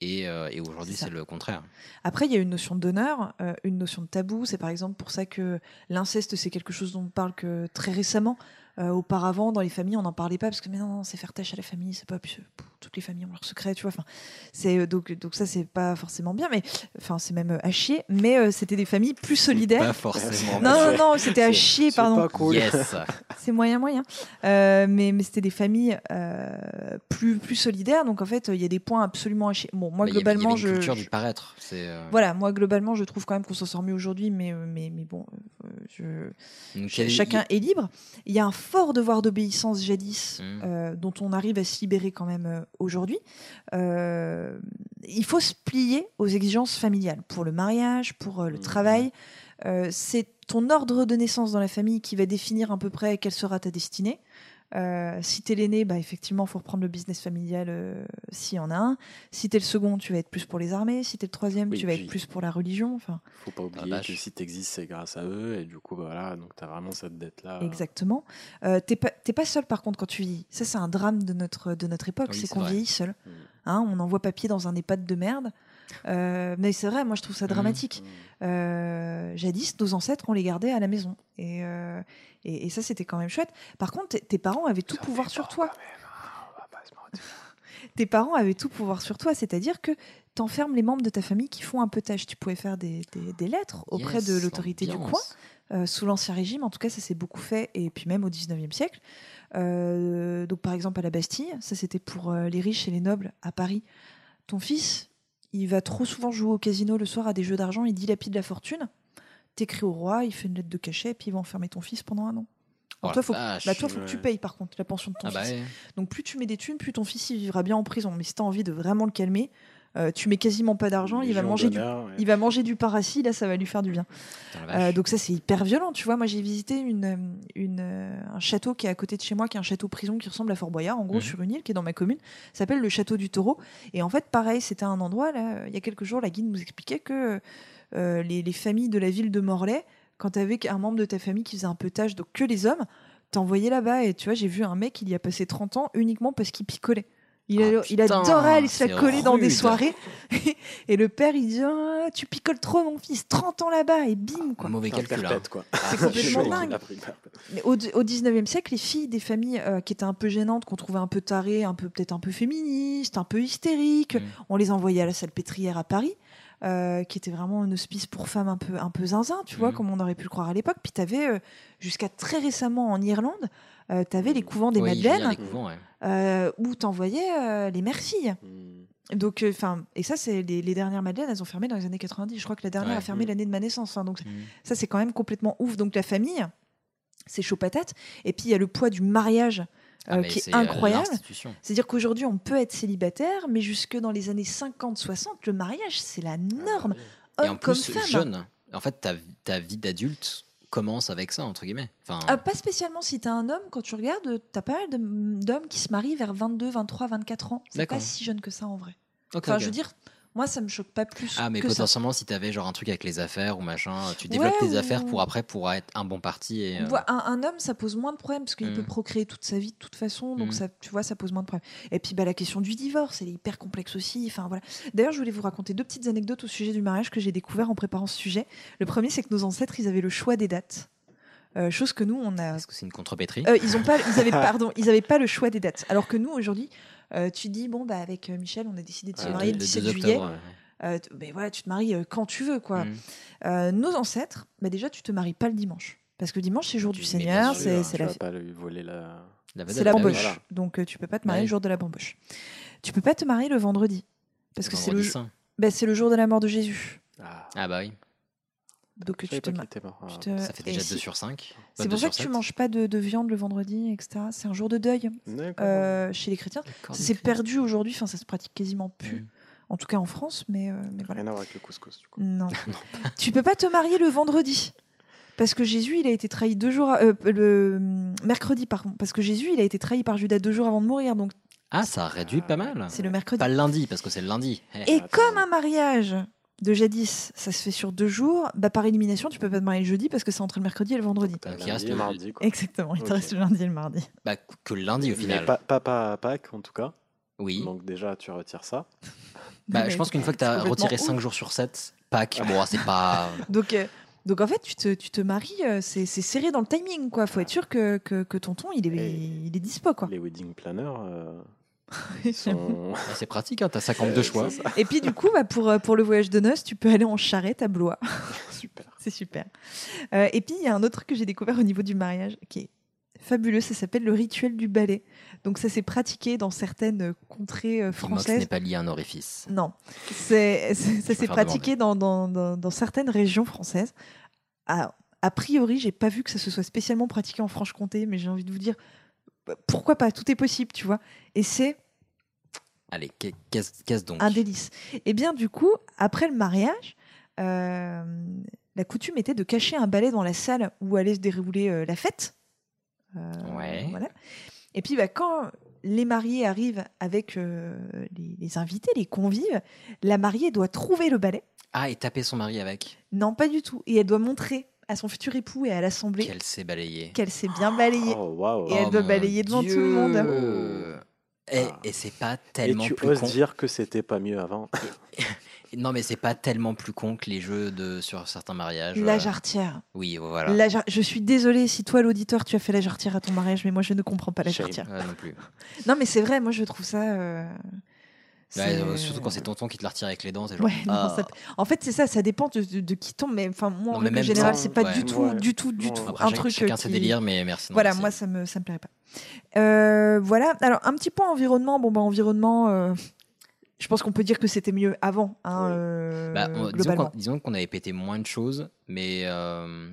Et, euh, et aujourd'hui, C'est le contraire. Après, il y a une notion d'honneur, euh, une notion de tabou. C'est par exemple pour ça que l'inceste, c'est quelque chose dont on parle que très récemment. Euh, auparavant, dans les familles, on n'en parlait pas parce que mais non, non, c'est faire tâche à la famille, c'est pas pff, toutes les familles ont leur secret, tu vois. Enfin, c'est euh, donc donc ça c'est pas forcément bien, mais enfin c'est même euh, à chier. Mais euh, c'était des familles plus solidaires. Pas forcément. Non, non, non, c'était à C'est- chier, c'est pardon. pas cool. Yes. [LAUGHS] C'est moyen, moyen. Euh, mais mais c'était des familles euh, plus, plus solidaires. Donc en fait, il y a des points absolument à chier. Bon, moi, Bah, il y avait- y globalement, avait une je. culture je- du paraître. C'est. euh, Voilà, moi, globalement, je trouve quand même qu'on s'en sort mieux aujourd'hui. Mais, mais, mais bon, euh, je- donc, y chacun est libre. Il y a un fort devoir d'obéissance jadis Mm. euh, dont on arrive à se libérer quand même aujourd'hui. Euh, il faut se plier aux exigences familiales pour le mariage, pour euh, le Mhm. travail. Euh, c'est ton ordre de naissance dans la famille qui va définir à peu près quelle sera ta destinée. Euh, si t'es l'aîné, bah effectivement, faut reprendre le business familial euh, s'il y en a un. Si t'es le second, tu vas être plus pour les armées. Si t'es le troisième, Oui, tu vas puis- être plus pour la religion. Enfin, Faut pas oublier que si t'existes, c'est grâce à eux. Et du coup, bah, voilà, donc t'as vraiment cette dette-là. Exactement. Euh, t'es pas, seul par contre quand tu vis. Ça, c'est un drame de notre, de notre époque, Oui, c'est qu'on vieillit seul. Mm. Hein, on envoie papier dans un EHPAD de merde. Euh, mais c'est vrai, moi je trouve ça Mhm. dramatique. Mm. Euh, jadis, nos ancêtres, on les gardait à la maison. Et, euh, et, et ça, c'était quand même chouette. Par contre, tes- parents avaient tout Ça pouvoir sur toi. hein, on va pas se mentir. [LAUGHS] Tes parents avaient tout pouvoir sur toi, c'est-à-dire que t'enfermes les membres de ta famille qui font un peu tâche. Tu pouvais faire des, des- des lettres auprès Yes, de l'autorité du coin. Euh, sous l'Ancien Régime, en tout cas, ça s'est beaucoup fait, et puis même au 19e siècle. Euh, donc, par exemple, à la Bastille, ça c'était pour euh, les riches et les nobles à Paris. Ton fils, il va trop souvent jouer au casino le soir à des jeux d'argent, il dilapide la fortune. T'écris au roi, il fait une lettre de cachet, et puis il va enfermer ton fils pendant un an. Oh Alors, toi, faut, vache. bah, toi, faut que tu payes par contre la pension de ton Ah bah fils. ouais. Donc plus tu mets des thunes, plus ton fils il vivra bien en prison. Mais si t'as envie de vraiment le calmer, euh, tu mets quasiment pas d'argent, il va manger du, ouais. il va manger du paracis, là ça va lui faire du bien. Euh, donc ça c'est hyper violent, tu vois. Moi j'ai visité une, une, un château qui est à côté de chez moi, qui est un château prison qui ressemble à Fort Boyard, en gros Mhm. sur une île qui est dans ma commune. S'appelle le château du Taureau. Et en fait pareil, c'était un endroit là. Il y a quelques jours, la guide nous expliquait que euh, les, les familles de la ville de Morlaix, quand t'avais un membre de ta famille qui faisait un peu tâche, donc que les hommes, t'envoyais là-bas. Et tu vois, j'ai vu un mec, il y a passé 30 ans uniquement parce qu'il picolait. Il, Ah, il putain, adorait aller se la coller dans des soirées. [LAUGHS] et le père, il dit Ah, Tu picoles trop, mon fils, 30 ans là-bas, et bim, quoi. Mauvais calcul. hein. quoi. C'est complètement dingue. Mais au, au 19e siècle, les filles des familles euh, qui étaient un peu gênantes, qu'on trouvait un peu tarées, un peu peut-être un peu féministes, un peu hystériques, Mm. on les envoyait à la salpêtrière à Paris, euh, qui était vraiment un hospice pour femmes un peu, un peu zinzin, tu vois, Mm. comme on aurait pu le croire à l'époque. Puis tu avais, jusqu'à très récemment en Irlande, tu avais les couvents des Oui, Madeleines, couvents, ouais. euh, où tu envoyais les mères-filles. Mm. Donc, euh, enfin, et ça, c'est les, les dernières Madeleines, elles ont fermé dans les années 90. Je crois que la dernière Ouais. a fermé Mm. l'année de ma naissance. hein, donc, Mm. ça, c'est quand même complètement ouf. Donc, la famille, c'est chaud patate. Et puis, il y a le poids du mariage Ah, euh, qui est euh, incroyable. C'est-à-dire qu'aujourd'hui, on peut être célibataire, mais jusque dans les années 50-60, le mariage, c'est la norme. Et Homme en comme plus, femme. jeune. En fait, ta, ta vie d'adulte commence avec ça, entre guillemets. Enfin, Ah, pas spécialement si t'es un homme, quand tu regardes, t'as pas mal d'hommes qui se marient vers 22, 23, 24 ans. C'est pas si jeune que ça en vrai. Enfin, je veux dire, moi, ça me choque pas plus Ah, mais que ça. potentiellement, si t'avais genre un truc avec les affaires ou machin, tu développes Ouais, tes affaires ou- pour après pour être un bon parti. Et, euh, Un, un homme, ça pose moins de problèmes parce qu'il Mm. peut procréer toute sa vie de toute façon, donc Mm. ça, tu vois, ça pose moins de problèmes. Et puis bah, la question du divorce, elle est hyper complexe aussi. Enfin voilà. D'ailleurs, je voulais vous raconter deux petites anecdotes au sujet du mariage que j'ai découvert en préparant ce sujet. Le premier, c'est que nos ancêtres, ils avaient le choix des dates, Euh, chose que nous, on a. Est-ce que c'est une contrepétrie Euh, ils ont pas, ils avaient pardon, ils avaient pas le choix des dates. Alors que nous, aujourd'hui, euh, tu dis bon bah avec euh, Michel, on a décidé de se marier le le 17 2 juillet. octobre, ouais. Euh, ben voilà, tu te maries quand tu veux quoi. Mm. Nos ancêtres, bah déjà, tu te maries pas le dimanche. Parce que le dimanche, c'est jour du Mais Seigneur, c'est Tu c'est la, pas lui voler la. La c'est la bamboche. voilà. Donc tu peux pas te marier Ouais. le jour de la bamboche. Tu peux pas te marier le vendredi. Parce que c'est le, Vendredi jour- saint. bah, c'est le jour de la mort de Jésus. Ah, Ah bah oui, Donc tu te tu Ah. te- ça fait déjà si- 2 sur 5. C'est pour ça que tu manges pas de, de viande le vendredi, etc. C'est un jour de deuil euh, chez les chrétiens. Ça s'est perdu aujourd'hui, enfin ça se pratique quasiment plus. Mm. En tout cas en France, mais, euh, mais voilà. Rien à voir avec le couscous, du coup. Non. [LAUGHS] tu peux pas te marier le vendredi. Parce que Jésus, il a été trahi deux jours. à- euh, le hum, mercredi, pardon. Parce que Jésus, il a été trahi par Judas deux jours avant de mourir. Donc, Ah, ça réduit pas mal. c'est le mercredi. Pas le lundi, parce que c'est le lundi. Et Attends. comme un mariage de jadis, ça se fait sur deux jours, bah par élimination, tu peux pas te marier le jeudi parce que c'est entre le mercredi et le vendredi. Donc, il lundi reste le- mardi, quoi. Exactement, il te reste le lundi et le mardi. Bah, que le lundi au Mais final. pas, pas, pas à Pâques, en tout cas. Oui. Donc déjà, tu retires ça. Bah, je pense qu'une fois que tu as retiré ouf. 5 jours sur 7, Pâques, bon, [LAUGHS] c'est pas. Donc, euh, Donc en fait, tu te, tu te maries, euh, c'est c'est serré dans le timing, quoi. Faut être sûr que, que, que tonton, il est, Et- il est dispo, quoi. Les wedding planners euh, sont. Ah, [LAUGHS] C'est pratique, hein, t'as 52 choix. Et puis du coup, bah, pour, euh, pour le voyage de noces, tu peux aller en charrette à Blois. [LAUGHS] Super. C'est super. Euh, et puis, il y a un autre truc que j'ai découvert au niveau du mariage qui est fabuleux. Ça s'appelle le rituel du balai. Donc, ça s'est pratiqué dans certaines euh, contrées françaises. n'est pas lié à un orifice. Non, c'est, ça s'est pratiqué dans, dans, dans, dans certaines régions françaises. A, a priori, j'ai pas vu que ça se soit spécialement pratiqué en Franche-Comté, mais j'ai envie de vous dire bah, pourquoi pas, tout est possible, tu vois. Et c'est Allez, qu'est- qu'est-ce donc? un délice. Et bien, du coup, après le mariage, euh, la coutume était de cacher un balai dans la salle où allait se dérouler euh, la fête. Euh, Ouais. Voilà. Et puis, bah, quand les mariés arrivent avec euh, les, les invités, les convives, la mariée doit trouver le balai. Ah, et taper son mari avec? Non, pas du tout. Et elle doit montrer à son futur époux et à l'assemblée Qu'elle s'est balayée. qu'elle s'est bien balayée. Oh. Et elle doit mon balayer devant tout le monde. Et, Ah. et c'est pas Et tellement tu plus oses con. dire que c'était pas mieux avant [LAUGHS] Non, mais c'est pas tellement plus con que les jeux de sur certains mariages. La euh, jarretière. Oui, voilà. La jar- Je suis désolée si toi, l'auditeur, tu as fait la jarretière à ton mariage, mais moi, je ne comprends pas la jarretière. Ouais, non plus. Non, mais c'est vrai, moi, je trouve ça. euh, Ouais, c'est- euh, surtout quand c'est tonton qui te la retire avec les dents. c'est genre, Ouais, non, ah. ça- En fait, c'est ça, ça dépend de, de- de qui tombe, mais enfin, moi, Non, en même sans- c'est pas ouais. du tout, Ouais. du tout, du tout après, un truc. chacun euh, ses qui- délires, mais merci. non, Voilà, merci. moi, ça me, ça me plairait pas. Euh, voilà, alors, un petit point environnement. Bon, bah, environnement, euh, je pense qu'on peut dire que c'était mieux avant, hein, Oui. euh, Bah, on- globalement. qu'on disons qu'on avait pété moins de choses, mais, euh,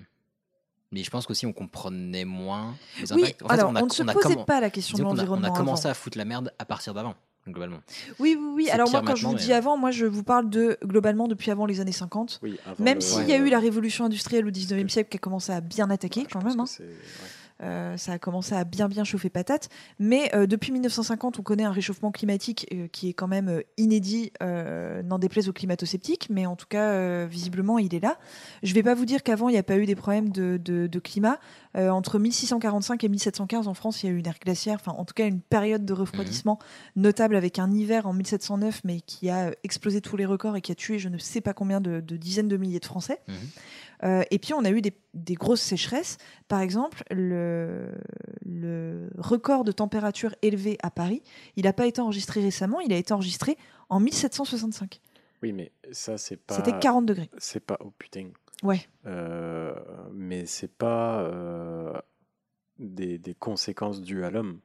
mais je pense qu'aussi on comprenait moins les Oui, impacts. En fait, alors, on, a, on ne se on a posait pas la question de a- on a, l'environnement. commencé avant. à foutre la merde à partir d'avant, globalement. Oui, oui, oui. Alors, moi, quand je vous dis mais- avant, moi, je vous parle de globalement depuis avant les années 50. Oui, avant Même le- s'il ouais, y a eu la révolution industrielle au 19e siècle qui a commencé à bien attaquer Ouais, quand même. hein. Euh, ça a commencé à bien bien chauffer patate. Mais euh, depuis 1950, on connaît un réchauffement climatique euh, qui est quand même euh, inédit, euh, n'en déplaise aux climato-sceptiques, mais en tout cas, euh, visiblement, il est là. Je ne vais pas vous dire qu'avant, il n'y a pas eu des problèmes de, de- de climat. Euh, entre 1645 et 1715, en France, il y a eu une ère glaciaire, enfin, en tout cas, une période de refroidissement notable avec un hiver en 1709, mais qui a explosé tous les records et qui a tué je ne sais pas combien de, de dizaines de milliers de Français. Mhm. Euh, et puis, on a eu des, des grosses sécheresses. Par exemple, le, le record de température élevée à Paris, il n'a pas été enregistré récemment, il a été enregistré en 1765. Oui, mais ça, c'est pas. C'était 40 degrés. C'est pas. Oh putain. Ouais. Euh, mais c'est pas euh, des, des conséquences dues à l'homme.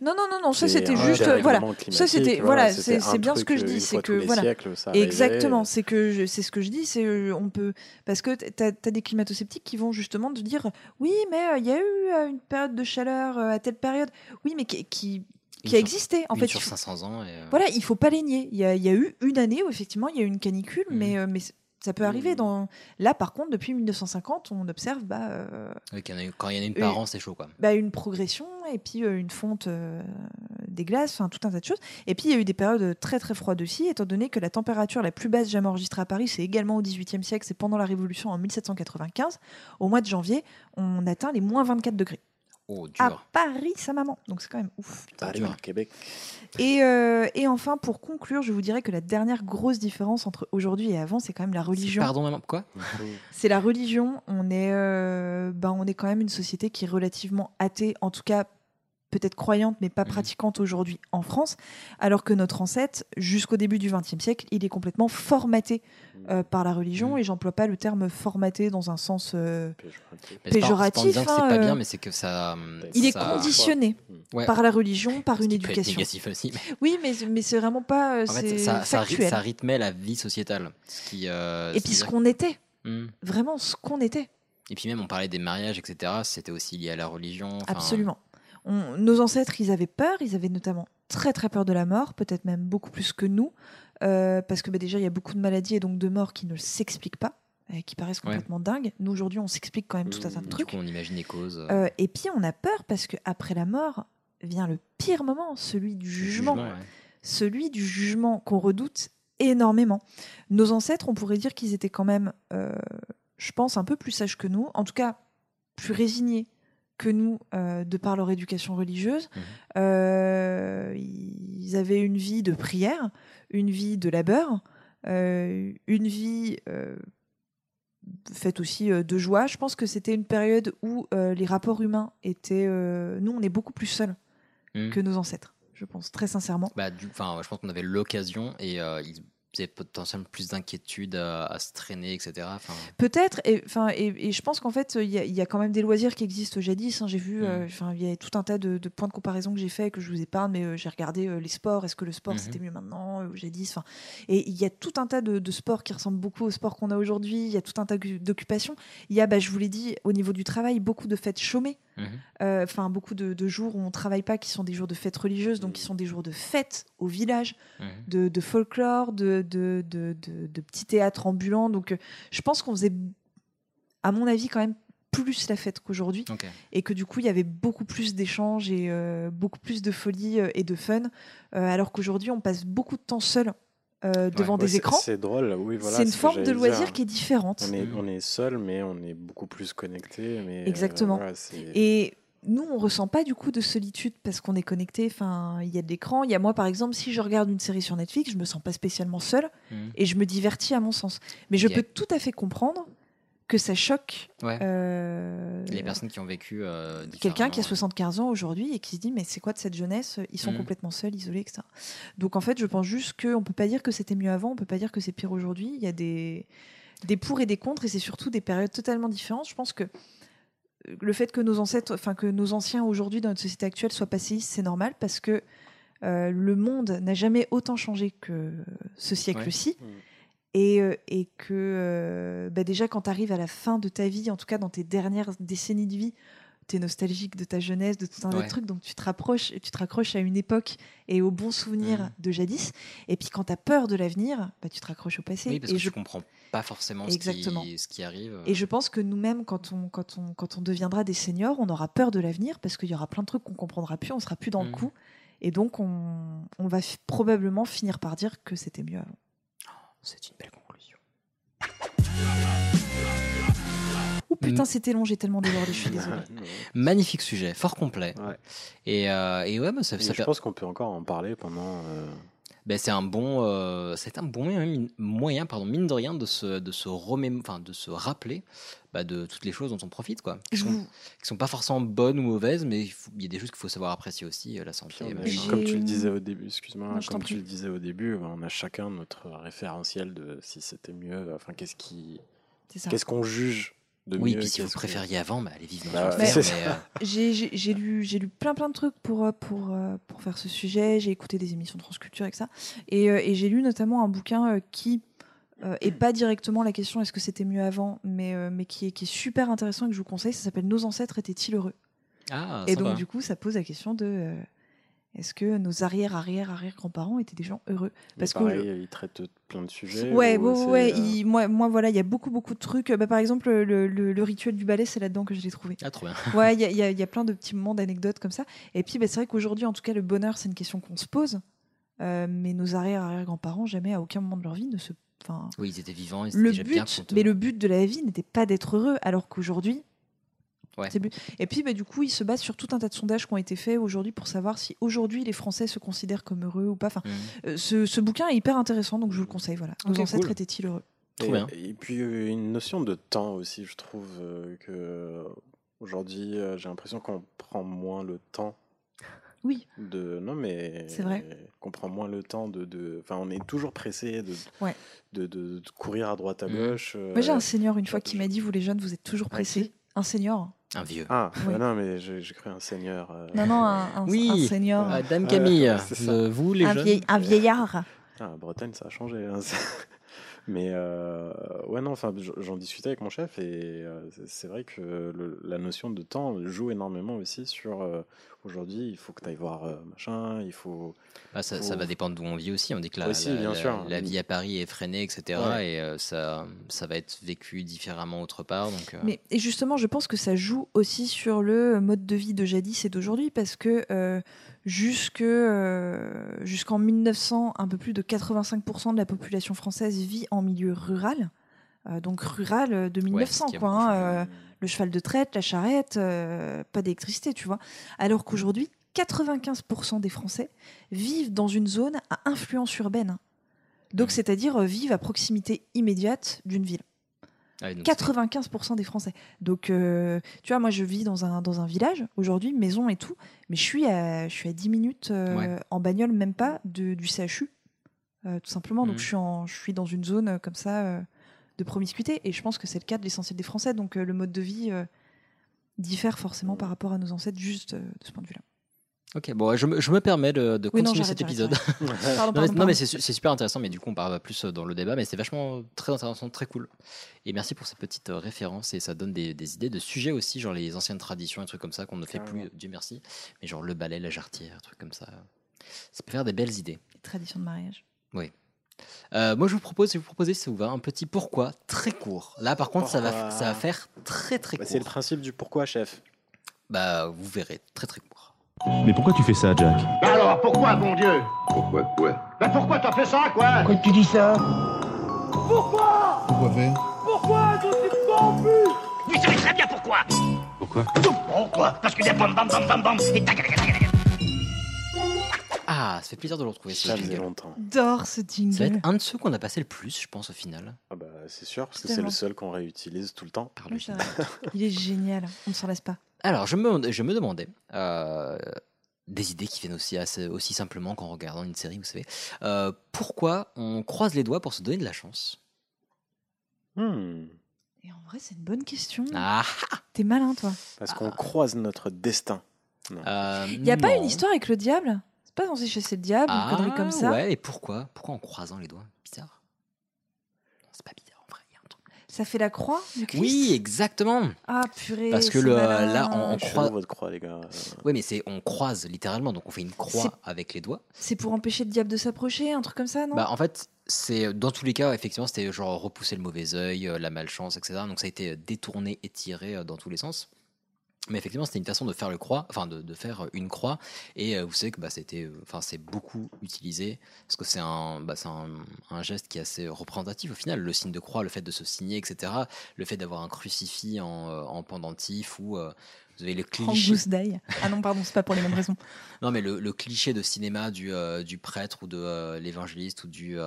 Non, non, non, non, ça c'était juste. Voilà. Ça, c'était- voilà, c'est- bien ce que je euh, dis, c'est que, voilà. siècles. Exactement, c'est que je- c'est ce que je dis, c'est on peut parce que tu as, des climato-sceptiques qui vont justement te dire oui, mais euh, il y a eu euh, une période de chaleur euh, à telle période, oui, mais qui qui, qui a existé en fait. sur il faut- 500 ans. Et, euh, Voilà, il faut pas les nier. Il y a, il y a eu une année où effectivement il y a eu une canicule, Mhm. mais ça peut arriver. Mhm. Dans là, par contre, depuis 1950, on observe bah, euh, oui, quand il y en a une par an, c'est chaud, quoi. bah, une progression et puis euh, une fonte euh, des glaces, enfin tout un tas de choses. Et puis il y a eu des périodes très très froides aussi, étant donné que la température la plus basse jamais enregistrée à Paris, c'est également au XVIIIe siècle, c'est pendant la Révolution en 1795. Au mois de janvier, on atteint les moins 24 degrés. Oh, À dur. Paris, sa maman. Donc c'est quand même ouf. Paris. Québec. Et, euh, et enfin, pour conclure, je vous dirais que la dernière grosse différence entre aujourd'hui et avant, c'est quand même la religion. Pardon, maman, quoi? C'est la religion. On est, euh, ben, on est quand même une société qui est relativement athée, en tout cas peut-être croyante, mais pas Mhm. pratiquante aujourd'hui en France, alors que notre ancêtre, jusqu'au début du XXe siècle, il est complètement formaté euh, par la religion, Mhm. et j'emploie pas le terme formaté dans un sens... euh, Péjoratif. C'est pas- hein, pas euh, bien, mais c'est que ça. il est conditionné Ouais. par la religion, par Ce une qui peut être éducation. négatif aussi. mais- Oui, mais, mais c'est vraiment pas... euh, En fait, ça, factuel. ça rythmait la vie sociétale. Ce qui, euh, et puis ce qu'on était, Hum. vraiment ce qu'on était. Et puis même, on parlait des mariages, etc. C'était aussi lié à la religion. Absolument. On- nos ancêtres, ils avaient peur, ils avaient notamment très très peur de la mort, peut-être même beaucoup plus que nous, euh, parce que bah, déjà il y a beaucoup de maladies et donc de morts qui ne s'expliquent pas, et qui paraissent Ouais. complètement dingues. Nous aujourd'hui, on s'explique quand même tout un tas de Mmh. Du trucs. coup, on imagine les causes. euh, Euh, et puis on a peur parce que après la mort vient le pire moment, celui du jugement, ouais. celui du jugement qu'on redoute énormément. Nos ancêtres, on pourrait dire qu'ils étaient quand même, euh, je pense, un peu plus sages que nous, en tout cas plus résignés que nous euh, de par leur éducation religieuse. Mhm. Euh, ils avaient une vie de prière, une vie de labeur, euh, une vie faite aussi de joie. Je pense que c'était une période où les rapports humains étaient. nous, on est beaucoup plus seuls Mhm. que nos ancêtres, je pense, très sincèrement. Bah, du, je pense qu'on avait l'occasion et ils potentiellement plus d'inquiétude à, à se traîner, etc. Enfin, Peut-être, et, enfin, et, et je pense qu'en fait, il y, a- il y a quand même des loisirs qui existent jadis. hein. J'ai vu, euh, Mhm. enfin, il y a tout un tas de, de points de comparaison que j'ai fait, que je vous épargne, mais euh, j'ai regardé euh, les sports. Est-ce que le sport Mhm. c'était mieux maintenant euh, ou jadis enfin, Et il y a tout un tas de, de sports qui ressemblent beaucoup au sport qu'on a aujourd'hui. Il y a tout un tas d'occupations. Il y a, bah, je vous l'ai dit, au niveau du travail, beaucoup de fêtes chômées. mhm. Euh, enfin beaucoup de, de jours où on travaille pas, qui sont des jours de fêtes religieuses, donc qui sont des jours de fêtes au village, Mhm. de, de folklore, de, de, de, de- de petits théâtres ambulants. Donc euh, je pense qu'on faisait, à mon avis, quand même plus la fête qu'aujourd'hui, et que du coup il y avait beaucoup plus d'échanges et euh, beaucoup plus de folie euh, et de fun, euh, alors qu'aujourd'hui on passe beaucoup de temps seul euh, devant Ouais, des écrans. C'est drôle, oui, voilà. c'est une forme de loisir dire. qui est différente. On est, on est seul, mais on est beaucoup plus connecté. Mais, euh, Exactement. voilà, Et nous, on ressent pas du coup de solitude parce qu'on est connecté. Enfin, il y a de l'écran. Il y a moi, par exemple, si je regarde une série sur Netflix, je me sens pas spécialement seule Mhm. et je me divertis à mon sens. Mais je peux tout à fait comprendre que ça choque Ouais. euh, Les personnes qui ont vécu. euh, quelqu'un qui a différemment, 75 ans aujourd'hui et qui se dit mais c'est quoi de cette jeunesse? Ils sont Mhm. complètement seuls, isolés, etc. Donc en fait, je pense juste qu'on peut pas dire que c'était mieux avant, on peut pas dire que c'est pire aujourd'hui. Il y a des des pour et des contre et c'est surtout des périodes totalement différentes. Je pense que le fait que nos ancêtres, enfin que nos anciens aujourd'hui dans notre société actuelle soient passéistes, c'est normal parce que euh, le monde n'a jamais autant changé que ce siècle-ci. Ouais. Mm. Et, euh, et que euh, bah déjà quand tu arrives à la fin de ta vie, en tout cas dans tes dernières décennies de vie, tu es nostalgique de ta jeunesse, de tout un tas Ouais. de trucs, donc tu te rapproches, tu te raccroches à une époque et aux bons souvenirs Mhm. de jadis. Et puis quand tu as peur de l'avenir, bah, tu te raccroches au passé. Oui, parce et que je je comprends pas forcément ce Exactement. qui, ce qui arrive. et je pense que nous-mêmes, quand on, quand, on, quand on deviendra des seniors, on aura peur de l'avenir parce qu'il y aura plein de trucs qu'on comprendra plus, on sera plus dans le Mhm. coup. Et donc, on, on va probablement finir par dire que c'était mieux avant. C'est une belle conclusion. Ouh putain, Mm. c'était long, j'ai tellement débordé, je suis [LAUGHS] désolée. Non. Magnifique sujet, fort complet. Ouais. Et, euh, et ouais, bah, ça, Et ça je fait- pense qu'on peut encore en parler pendant. euh, Ben, c'est un bon, euh, c'est un bon moyen, pardon, mine de rien, de se, de se remém- enfin, de se rappeler bah, de toutes les choses dont on profite, quoi. Qui sont, vous- qui sont pas forcément bonnes ou mauvaises, mais il, faut- il y a des choses qu'il faut savoir apprécier aussi, euh, la santé. a- comme tu le disais au début, excuse-moi, comme tu le disais au début, on a chacun notre référentiel de si c'était mieux. Enfin, qu'est-ce qui, C'est ça. qu'est-ce qu'on juge de Oui, mieux puis si vous préfériez avant, bah, allez vivre dans Bah, c'est mais, euh, [LAUGHS] J'ai lu, j'ai lu plein plein de trucs pour, euh, pour, euh, pour faire ce sujet. J'ai écouté des émissions de Transculture avec ça. Et, euh, et j'ai lu notamment un bouquin qui euh, est pas directement la question est-ce que c'était mieux avant, mais, euh, mais qui, est, qui est super intéressant et que je vous conseille. Ça s'appelle Nos ancêtres étaient-ils heureux? Ah, Et sympa. donc, du coup, ça pose la question de euh, est-ce que nos arrière, arrière, arrière grands-parents étaient des gens heureux? Mais Parce que pareil, il traite plein de sujets. Ouais, ou ouais, euh, il- moi, moi, voilà, il y a beaucoup, beaucoup de trucs. Bah, par exemple, le, le- le rituel du ballet, c'est là-dedans que je l'ai trouvé. Ah, trop bien. Ouais, il y a, [LAUGHS] y y plein de petits moments d'anecdotes comme ça. Et puis, bah, c'est vrai qu'aujourd'hui, en tout cas, le bonheur, c'est une question qu'on se pose. Euh, mais nos arrière-arrière-grands-parents, jamais, à aucun moment de leur vie, ne se. Enfin, Oui, ils étaient vivants, ils étaient le déjà but, mais le but de la vie n'était pas d'être heureux, alors qu'aujourd'hui. Ouais. Et puis, bah, du coup, ils se basent sur tout un tas de sondages qui ont été faits aujourd'hui pour savoir si aujourd'hui les Français se considèrent comme heureux ou pas. Enfin, Mhm. euh, ce, ce bouquin est hyper intéressant, donc je vous le conseille. Voilà. Nos Ok, ancêtres cool. étaient-ils heureux? Trop et, bien. et puis euh, une notion de temps aussi, je trouve euh, que euh, aujourd'hui, euh, j'ai l'impression qu'on prend moins le temps. Oui. De non mais C'est vrai. qu'on prend moins le temps de de. Enfin, on est toujours pressé de Ouais. de, de- de courir à droite à Mhm. gauche. Moi, j'ai un senior une fois qui m'a dit Vous les jeunes, vous êtes toujours Un pressés. Un senior Un vieux. Ah Oui. bah non mais j'ai cru un seigneur. euh, Non, non, un, un- Oui. un senior. Ah, Dame Ouais, Camille, euh, vous les un, jeunes. vieil- un vieillard. Ah, en Bretagne, ça a changé. hein, Mais euh, ouais, non, enfin, j'en discutais avec mon chef et euh, c'est- vrai que le- la notion de temps joue énormément aussi sur euh, aujourd'hui, il faut que tu ailles voir euh, machin, il faut. Bah, ça, va dépendre d'où on vit aussi. On dit que la, Aussi, la- bien la- sûr. la vie à Paris est freinée, etc. Ouais. Et euh, ça, ça va être vécu différemment autre part. Donc, euh, Mais et justement, je pense que ça joue aussi sur le mode de vie de jadis et d'aujourd'hui, parce que euh, jusque euh, jusqu'en 1900, un peu plus de 85% de la population française vit en milieu rural. Euh, donc rural euh, de 1900, qui a quoi. hein, euh, le cheval de traite, la charrette, euh, pas d'électricité, tu vois. Alors qu'aujourd'hui, 95% des Français vivent dans une zone à influence urbaine. Donc, Mhm. c'est-à-dire vivent à proximité immédiate d'une ville. Ah oui, donc 95% des Français. Donc, euh, tu vois, moi, je vis dans un, dans un village aujourd'hui, maison et tout, mais je suis à, je suis à 10 minutes euh, Ouais. en bagnole, même pas, de, du CHU, tout simplement. Donc, Mhm. je, suis en, je suis dans une zone euh, comme ça euh, de promiscuité, et je pense que c'est le cas de l'essentiel des Français. Donc, euh, le mode de vie euh, diffère forcément par rapport à nos ancêtres, juste euh, de ce point de vue-là. Ok, bon, je me, je me permets de, de Oui, non, continuer cet épisode. [LAUGHS] Pardon, Non, mais, non, c'est su- c'est super intéressant, mais du coup, on part plus dans le débat, mais c'est vachement très intéressant, très cool. Et merci pour ces petites euh, références, et ça donne des, des idées de sujets aussi, genre les anciennes traditions, et trucs comme ça qu'on ne fait plus. Dieu merci, mais genre le balai, la jarretière, trucs comme ça. Ça peut faire des belles idées. Les traditions de mariage. Euh, moi, je vous propose, si vous proposez, si ça vous va, un petit pourquoi très court. Là, par contre, ça va, Pourquoi ça va faire très très Bah, court. c'est le principe du pourquoi, chef. Bah, vous verrez, très très court. Mais pourquoi tu fais ça, Jack? Bah alors, pourquoi, bon Dieu? Pourquoi quoi? Bah pourquoi t'as fait ça, quoi? Pourquoi tu dis ça? Pourquoi? Faire? Tu savais très bien pourquoi. Pourquoi? Pourquoi? Parce que des bam bam bam bam bam et tac tac tac tac. Ah, ça fait plaisir de le retrouver, Ça faisait jingle. longtemps. J'adore ce Ça va être un de ceux qu'on a passé le plus, je pense, au final. Ah bah, c'est sûr, parce que c'est le seul qu'on réutilise tout le temps. Par le. Il est génial, on ne s'en lasse pas. Alors, je me, je me demandais euh, des idées qui viennent aussi, assez- aussi simplement qu'en regardant une série, vous savez. Euh, pourquoi on croise les doigts pour se donner de la chance? Hmm, Et en vrai, c'est une bonne question. Ah T'es malin, toi. Parce qu'on croise notre destin. euh, Il n'y a pas une histoire avec le diable? Pas censé chasser le diable, ah, une connerie comme ça Ouais, et pourquoi? Pourquoi en croisant les doigts? Bizarre. Non, C'est pas bizarre en vrai. il y a un truc. Ça fait la croix du Christ? Oui, exactement. Ah, purée. Parce que c'est le- malin. là, on- on croit- votre croix, les gars. Oui, mais c'est on croise littéralement, donc on fait une croix C'est- avec les doigts. C'est pour empêcher le diable de s'approcher, un truc comme ça, non? Bah, en fait, c'est dans tous les cas, effectivement, c'était genre repousser le mauvais œil, euh, la malchance, etc. Donc ça a été détourné et tiré euh, dans tous les sens. Mais effectivement, c'était une façon de faire le croix, enfin de, de faire une croix. Et euh, vous savez que bah, c'était, euh, enfin c'est beaucoup utilisé parce que c'est un, bah, c'est un, un geste qui est assez représentatif au final. Le signe de croix, le fait de se signer, etc. Le fait d'avoir un crucifix en, euh, en pendentif ou euh, vous avez le cliché. Ah non, pardon, c'est pas pour les mêmes raisons. [LAUGHS] Non, mais le, le cliché de cinéma du, du prêtre ou de l'évangéliste ou du.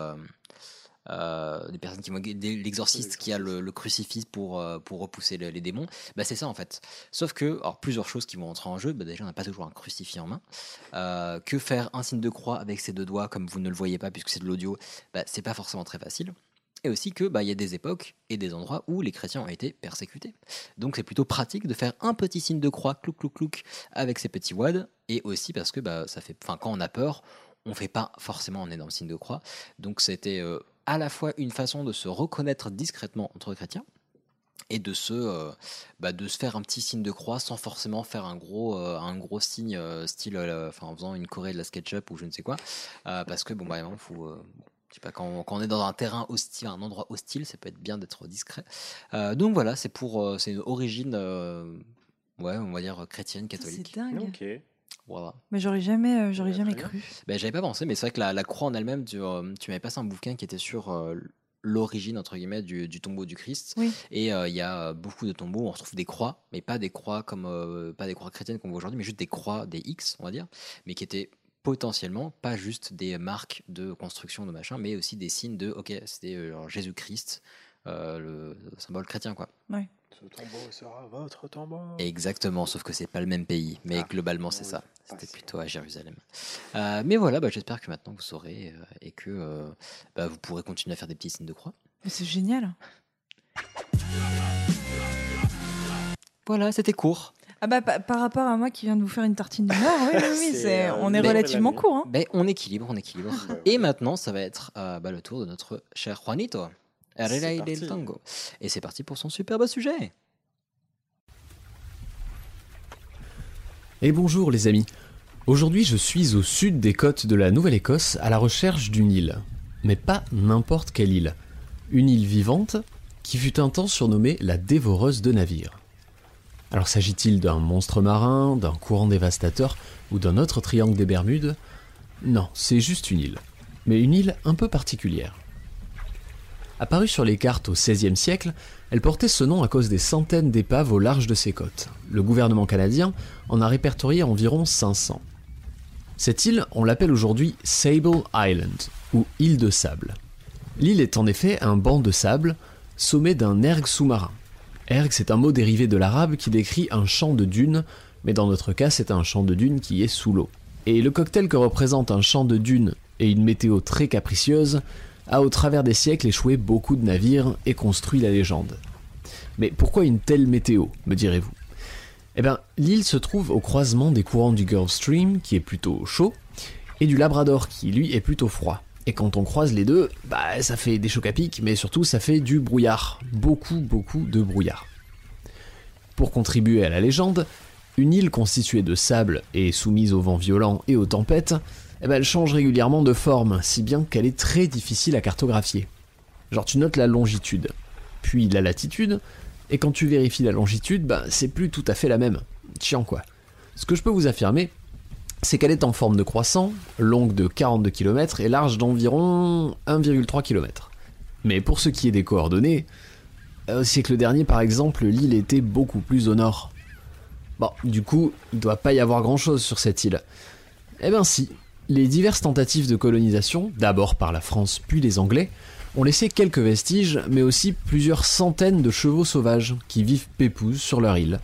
Euh, des personnes qui l'exorciste qui a le, crucifix pour, euh, pour repousser le- les démons, bah c'est ça en fait. Sauf que, alors plusieurs choses qui vont entrer en jeu, bah déjà on n'a pas toujours un crucifix en main. Euh, que faire un signe de croix avec ses deux doigts comme vous ne le voyez pas puisque c'est de l'audio, bah c'est pas forcément très facile. Et aussi que bah y a des époques et des endroits où les chrétiens ont été persécutés. Donc c'est plutôt pratique de faire un petit signe de croix, clouc clouc clouc, avec ces petits wads, et aussi parce que bah ça fait, enfin quand on a peur, on fait pas forcément un énorme signe de croix. Donc c'était euh, à la fois une façon de se reconnaître discrètement entre chrétiens et de se, euh, bah, de se faire un petit signe de croix sans forcément faire un gros, euh, un gros signe euh, style, euh, enfin en faisant une choré de la SketchUp ou je ne sais quoi, Euh, parce que bon bah il faut, euh, bon, je sais pas quand, quand on est dans un terrain hostile, un endroit hostile, ça peut être bien d'être discret. Euh, donc voilà, c'est pour, euh, c'est une origine, euh, ouais, on va dire chrétienne catholique. C'est dingue. Ok. Voilà. Mais j'aurais jamais, euh, j'aurais Ouais, jamais très cru. Ben, j'avais pas pensé, mais c'est vrai que la, la croix en elle-même, tu, euh, tu m'avais passé un bouquin qui était sur euh, l'origine, entre guillemets, du, du tombeau du Christ. Oui. Et euh, il y a beaucoup de tombeaux où on retrouve des croix, mais pas des croix comme, euh, pas des croix chrétiennes qu'on voit aujourd'hui, mais juste des croix, des X, on va dire, mais qui étaient potentiellement pas juste des marques de construction de machin, mais aussi des signes de, ok, c'était euh, euh, le, le symbole chrétien, quoi. Ce tombeau sera votre tombeau. Exactement, sauf que c'est pas le même pays, mais Ah, globalement c'est ça. C'était plutôt à Jérusalem. Euh, mais voilà, bah, j'espère que maintenant vous saurez euh, et que euh, bah, vous pourrez continuer à faire des petits signes de croix. C'est génial. Voilà, c'était court. Ah bah pa- par rapport à moi qui viens de vous faire une tartine du Nord, oui, oui, oui, [LAUGHS] on est relativement court. Hein. Ben, on équilibre, on équilibre. Ouais, Et maintenant, ça va être euh, bah, le tour de notre cher Juanito. Del tango. Et c'est parti pour son superbe sujet. Et bonjour les amis. Aujourd'hui je suis au sud des côtes de la Nouvelle-Écosse à la recherche d'une île. Mais pas n'importe quelle île. Une île vivante qui fut un temps surnommée la dévoreuse de navires. Alors s'agit-il d'un monstre marin, d'un courant dévastateur ou d'un autre triangle des Bermudes? Non, c'est juste une île. Mais une île un peu particulière. Apparue sur les cartes au XVIe siècle, elle portait ce nom à cause des centaines d'épaves au large de ses côtes. Le gouvernement canadien en a répertorié environ 500. Cette île, on l'appelle aujourd'hui Sable Island, ou île de sable. L'île est en effet un banc de sable, sommet d'un erg sous-marin. Erg, c'est un mot dérivé de l'arabe qui décrit un champ de dunes, mais dans notre cas, c'est un champ de dunes qui est sous l'eau. Et le cocktail que représente un champ de dunes et une météo très capricieuse a au travers des siècles échoué beaucoup de navires et construit la légende. Mais pourquoi une telle météo, me direz-vous? Eh bien, l'île se trouve au croisement des courants du Gulf Stream, qui est plutôt chaud, et du Labrador, qui lui est plutôt froid. Et quand on croise les deux, bah ça fait des chocs à pic, mais surtout ça fait du brouillard. Beaucoup, beaucoup de brouillard. Pour contribuer à la légende, une île constituée de sable et soumise aux vents violents et aux tempêtes, eh ben, elle change régulièrement de forme, si bien qu'elle est très difficile à cartographier. Genre tu notes la longitude, puis la latitude, et quand tu vérifies la longitude, ben, c'est plus tout à fait la même. Chiant quoi. Ce que je peux vous affirmer, c'est qu'elle est en forme de croissant, longue de 42 km et large d'environ 1,3 km. Mais pour ce qui est des coordonnées, au siècle dernier par exemple, l'île était beaucoup plus au nord. Bon, du coup, il doit pas y avoir grand chose sur cette île. Eh ben si, les diverses tentatives de colonisation, d'abord par la France puis les Anglais, ont laissé quelques vestiges, mais aussi plusieurs centaines de chevaux sauvages qui vivent pépouses sur leur île.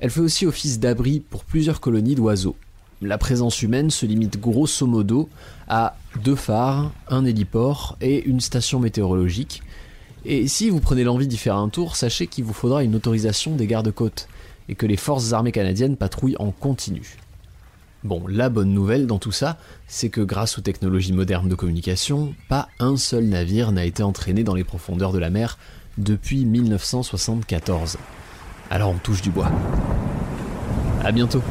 Elle fait aussi office d'abri pour plusieurs colonies d'oiseaux. La présence humaine se limite grosso modo à deux phares, un héliport et une station météorologique. Et si vous prenez l'envie d'y faire un tour, sachez qu'il vous faudra une autorisation des gardes-côtes et que les forces armées canadiennes patrouillent en continu. Bon, la bonne nouvelle dans tout ça, c'est que grâce aux technologies modernes de communication, pas un seul navire n'a été entraîné dans les profondeurs de la mer depuis 1974. Alors on touche du bois. À bientôt.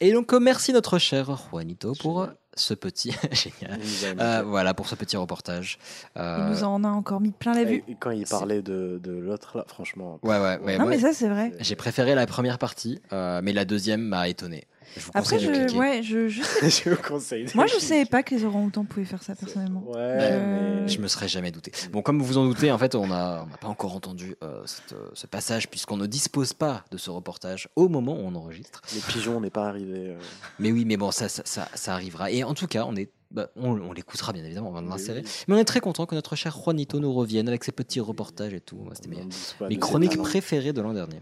Et donc, merci notre cher Juanito pour ce petit. [LAUGHS] Génial. Euh, voilà, pour ce petit reportage. Euh, Il nous en a encore mis plein la vue. Et quand il parlait de, de l'autre, là, franchement. Ouais, ouais, ouais. Non, moi, mais ça, c'est vrai. J'ai préféré la première partie, euh, mais la deuxième m'a étonné. Je Après, je, ouais, je, je [LAUGHS] sais- je vous conseille. Moi, je cliquer. savais pas que les orang-outans pouvaient faire ça personnellement. Ouais, Euh, mais. Je me serais jamais douté. Bon, comme vous vous en doutez, en fait, on n'a on pas encore entendu euh, cette, euh, ce passage puisqu'on ne dispose pas de ce reportage au moment où on enregistre. Les pigeons, on n'est pas arrivé. euh, Mais oui, mais bon, ça, ça, ça, ça arrivera. Et en tout cas, on est, bah, on, on l'écoutera bien évidemment, on va l'insérer. oui. Mais on est très content que notre cher Juanito nous revienne avec ses petits reportages et tout. C'était mes, mes chroniques préférées de l'an dernier.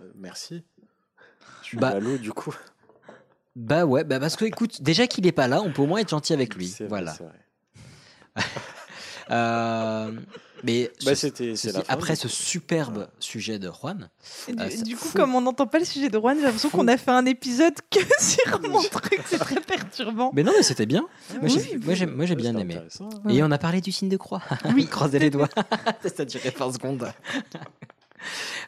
Euh, Merci. Suis Bah- ballot, du coup. Bah ouais, bah parce que écoute, déjà qu'il est pas là, on peut au moins être gentil avec lui. Vrai, Voilà. c'est vrai. [LAUGHS] Euh, mais Bah, ceci- c'était- c'est ceci- la fin, après ce superbe sujet de Juan, Et du, Ah, coup, fou. comme on n'entend pas le sujet de Juan, j'ai l'impression qu'on a fait un épisode que [LAUGHS] sur [LAUGHS] mon truc. C'est très perturbant. mais non, mais c'était bien. Moi, j'ai- Oui. moi, j'ai moi, j'ai bien aimé. intéressant. Et on a parlé du signe de croix. Oui, croisez les doigts. ça a duré 20 secondes.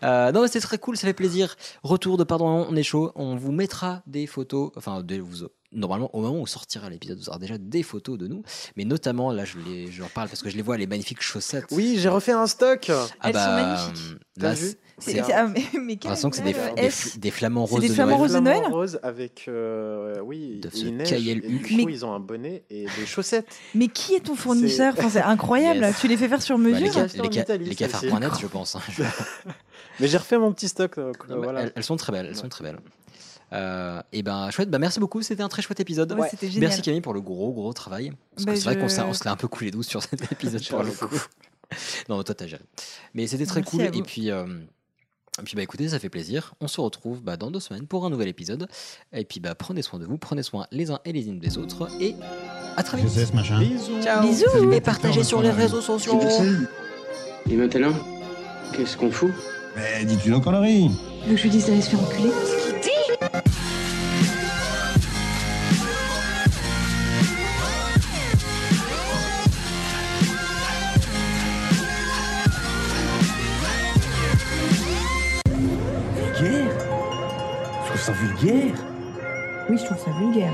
Euh, non, c'est très cool, ça fait plaisir. Retour de Pardon, on est chaud. On vous mettra des photos. Enfin, de, vous, normalement, au moment où sortira l'épisode, vous aurez déjà des photos de nous. Mais notamment, là, je les- j'en parle parce que je les vois, les magnifiques chaussettes. Oui, j'ai refait un stock. Ah Elles sont bah, magnifiques. T'as Là, vu c'est- c'est- ah, mais, j'ai l'impression que c'est des, quel des, des flamants C'est roses des de flamants Noël. roses de Noël rose avec euh, oui, De ce neige, et du Huc. coup, Mais- ils ont un bonnet et des chaussettes. Mais qui est ton fournisseur enfin, C'est incroyable. Yes. Tu les fais faire sur Bah, les, mesure ca- en les, ca- cafards.net, je pense. hein. [LAUGHS] Mais j'ai refait mon petit stock. donc, Non, mais voilà. elles, elles sont très belles, elles sont très belles. Euh, et ben chouette, bah merci beaucoup, c'était un très chouette épisode. Ouais, c'était génial. Merci Camille pour le gros gros travail. Parce que Bah, c'est vrai qu'on s'est- l'est un peu coulé douce sur cet [LAUGHS] épisode pour le coup. [LAUGHS] non, toi t'as géré. Mais c'était très Merci cool. Et puis, euh, et puis bah écoutez, ça fait plaisir. On se retrouve bah, dans deux semaines pour un nouvel épisode. Et puis bah prenez soin de vous, prenez soin les uns et les unes des autres. Et à très vite. Je sais ce machin. Bisous. Bisous. Et partagez sur les réseaux sociaux. Et maintenant, qu'est-ce qu'on fout? Mais dis-tu nos conneries que je lui dise d'aller se faire enculer? Ça vulgaire Oui, je trouve ça vulgaire.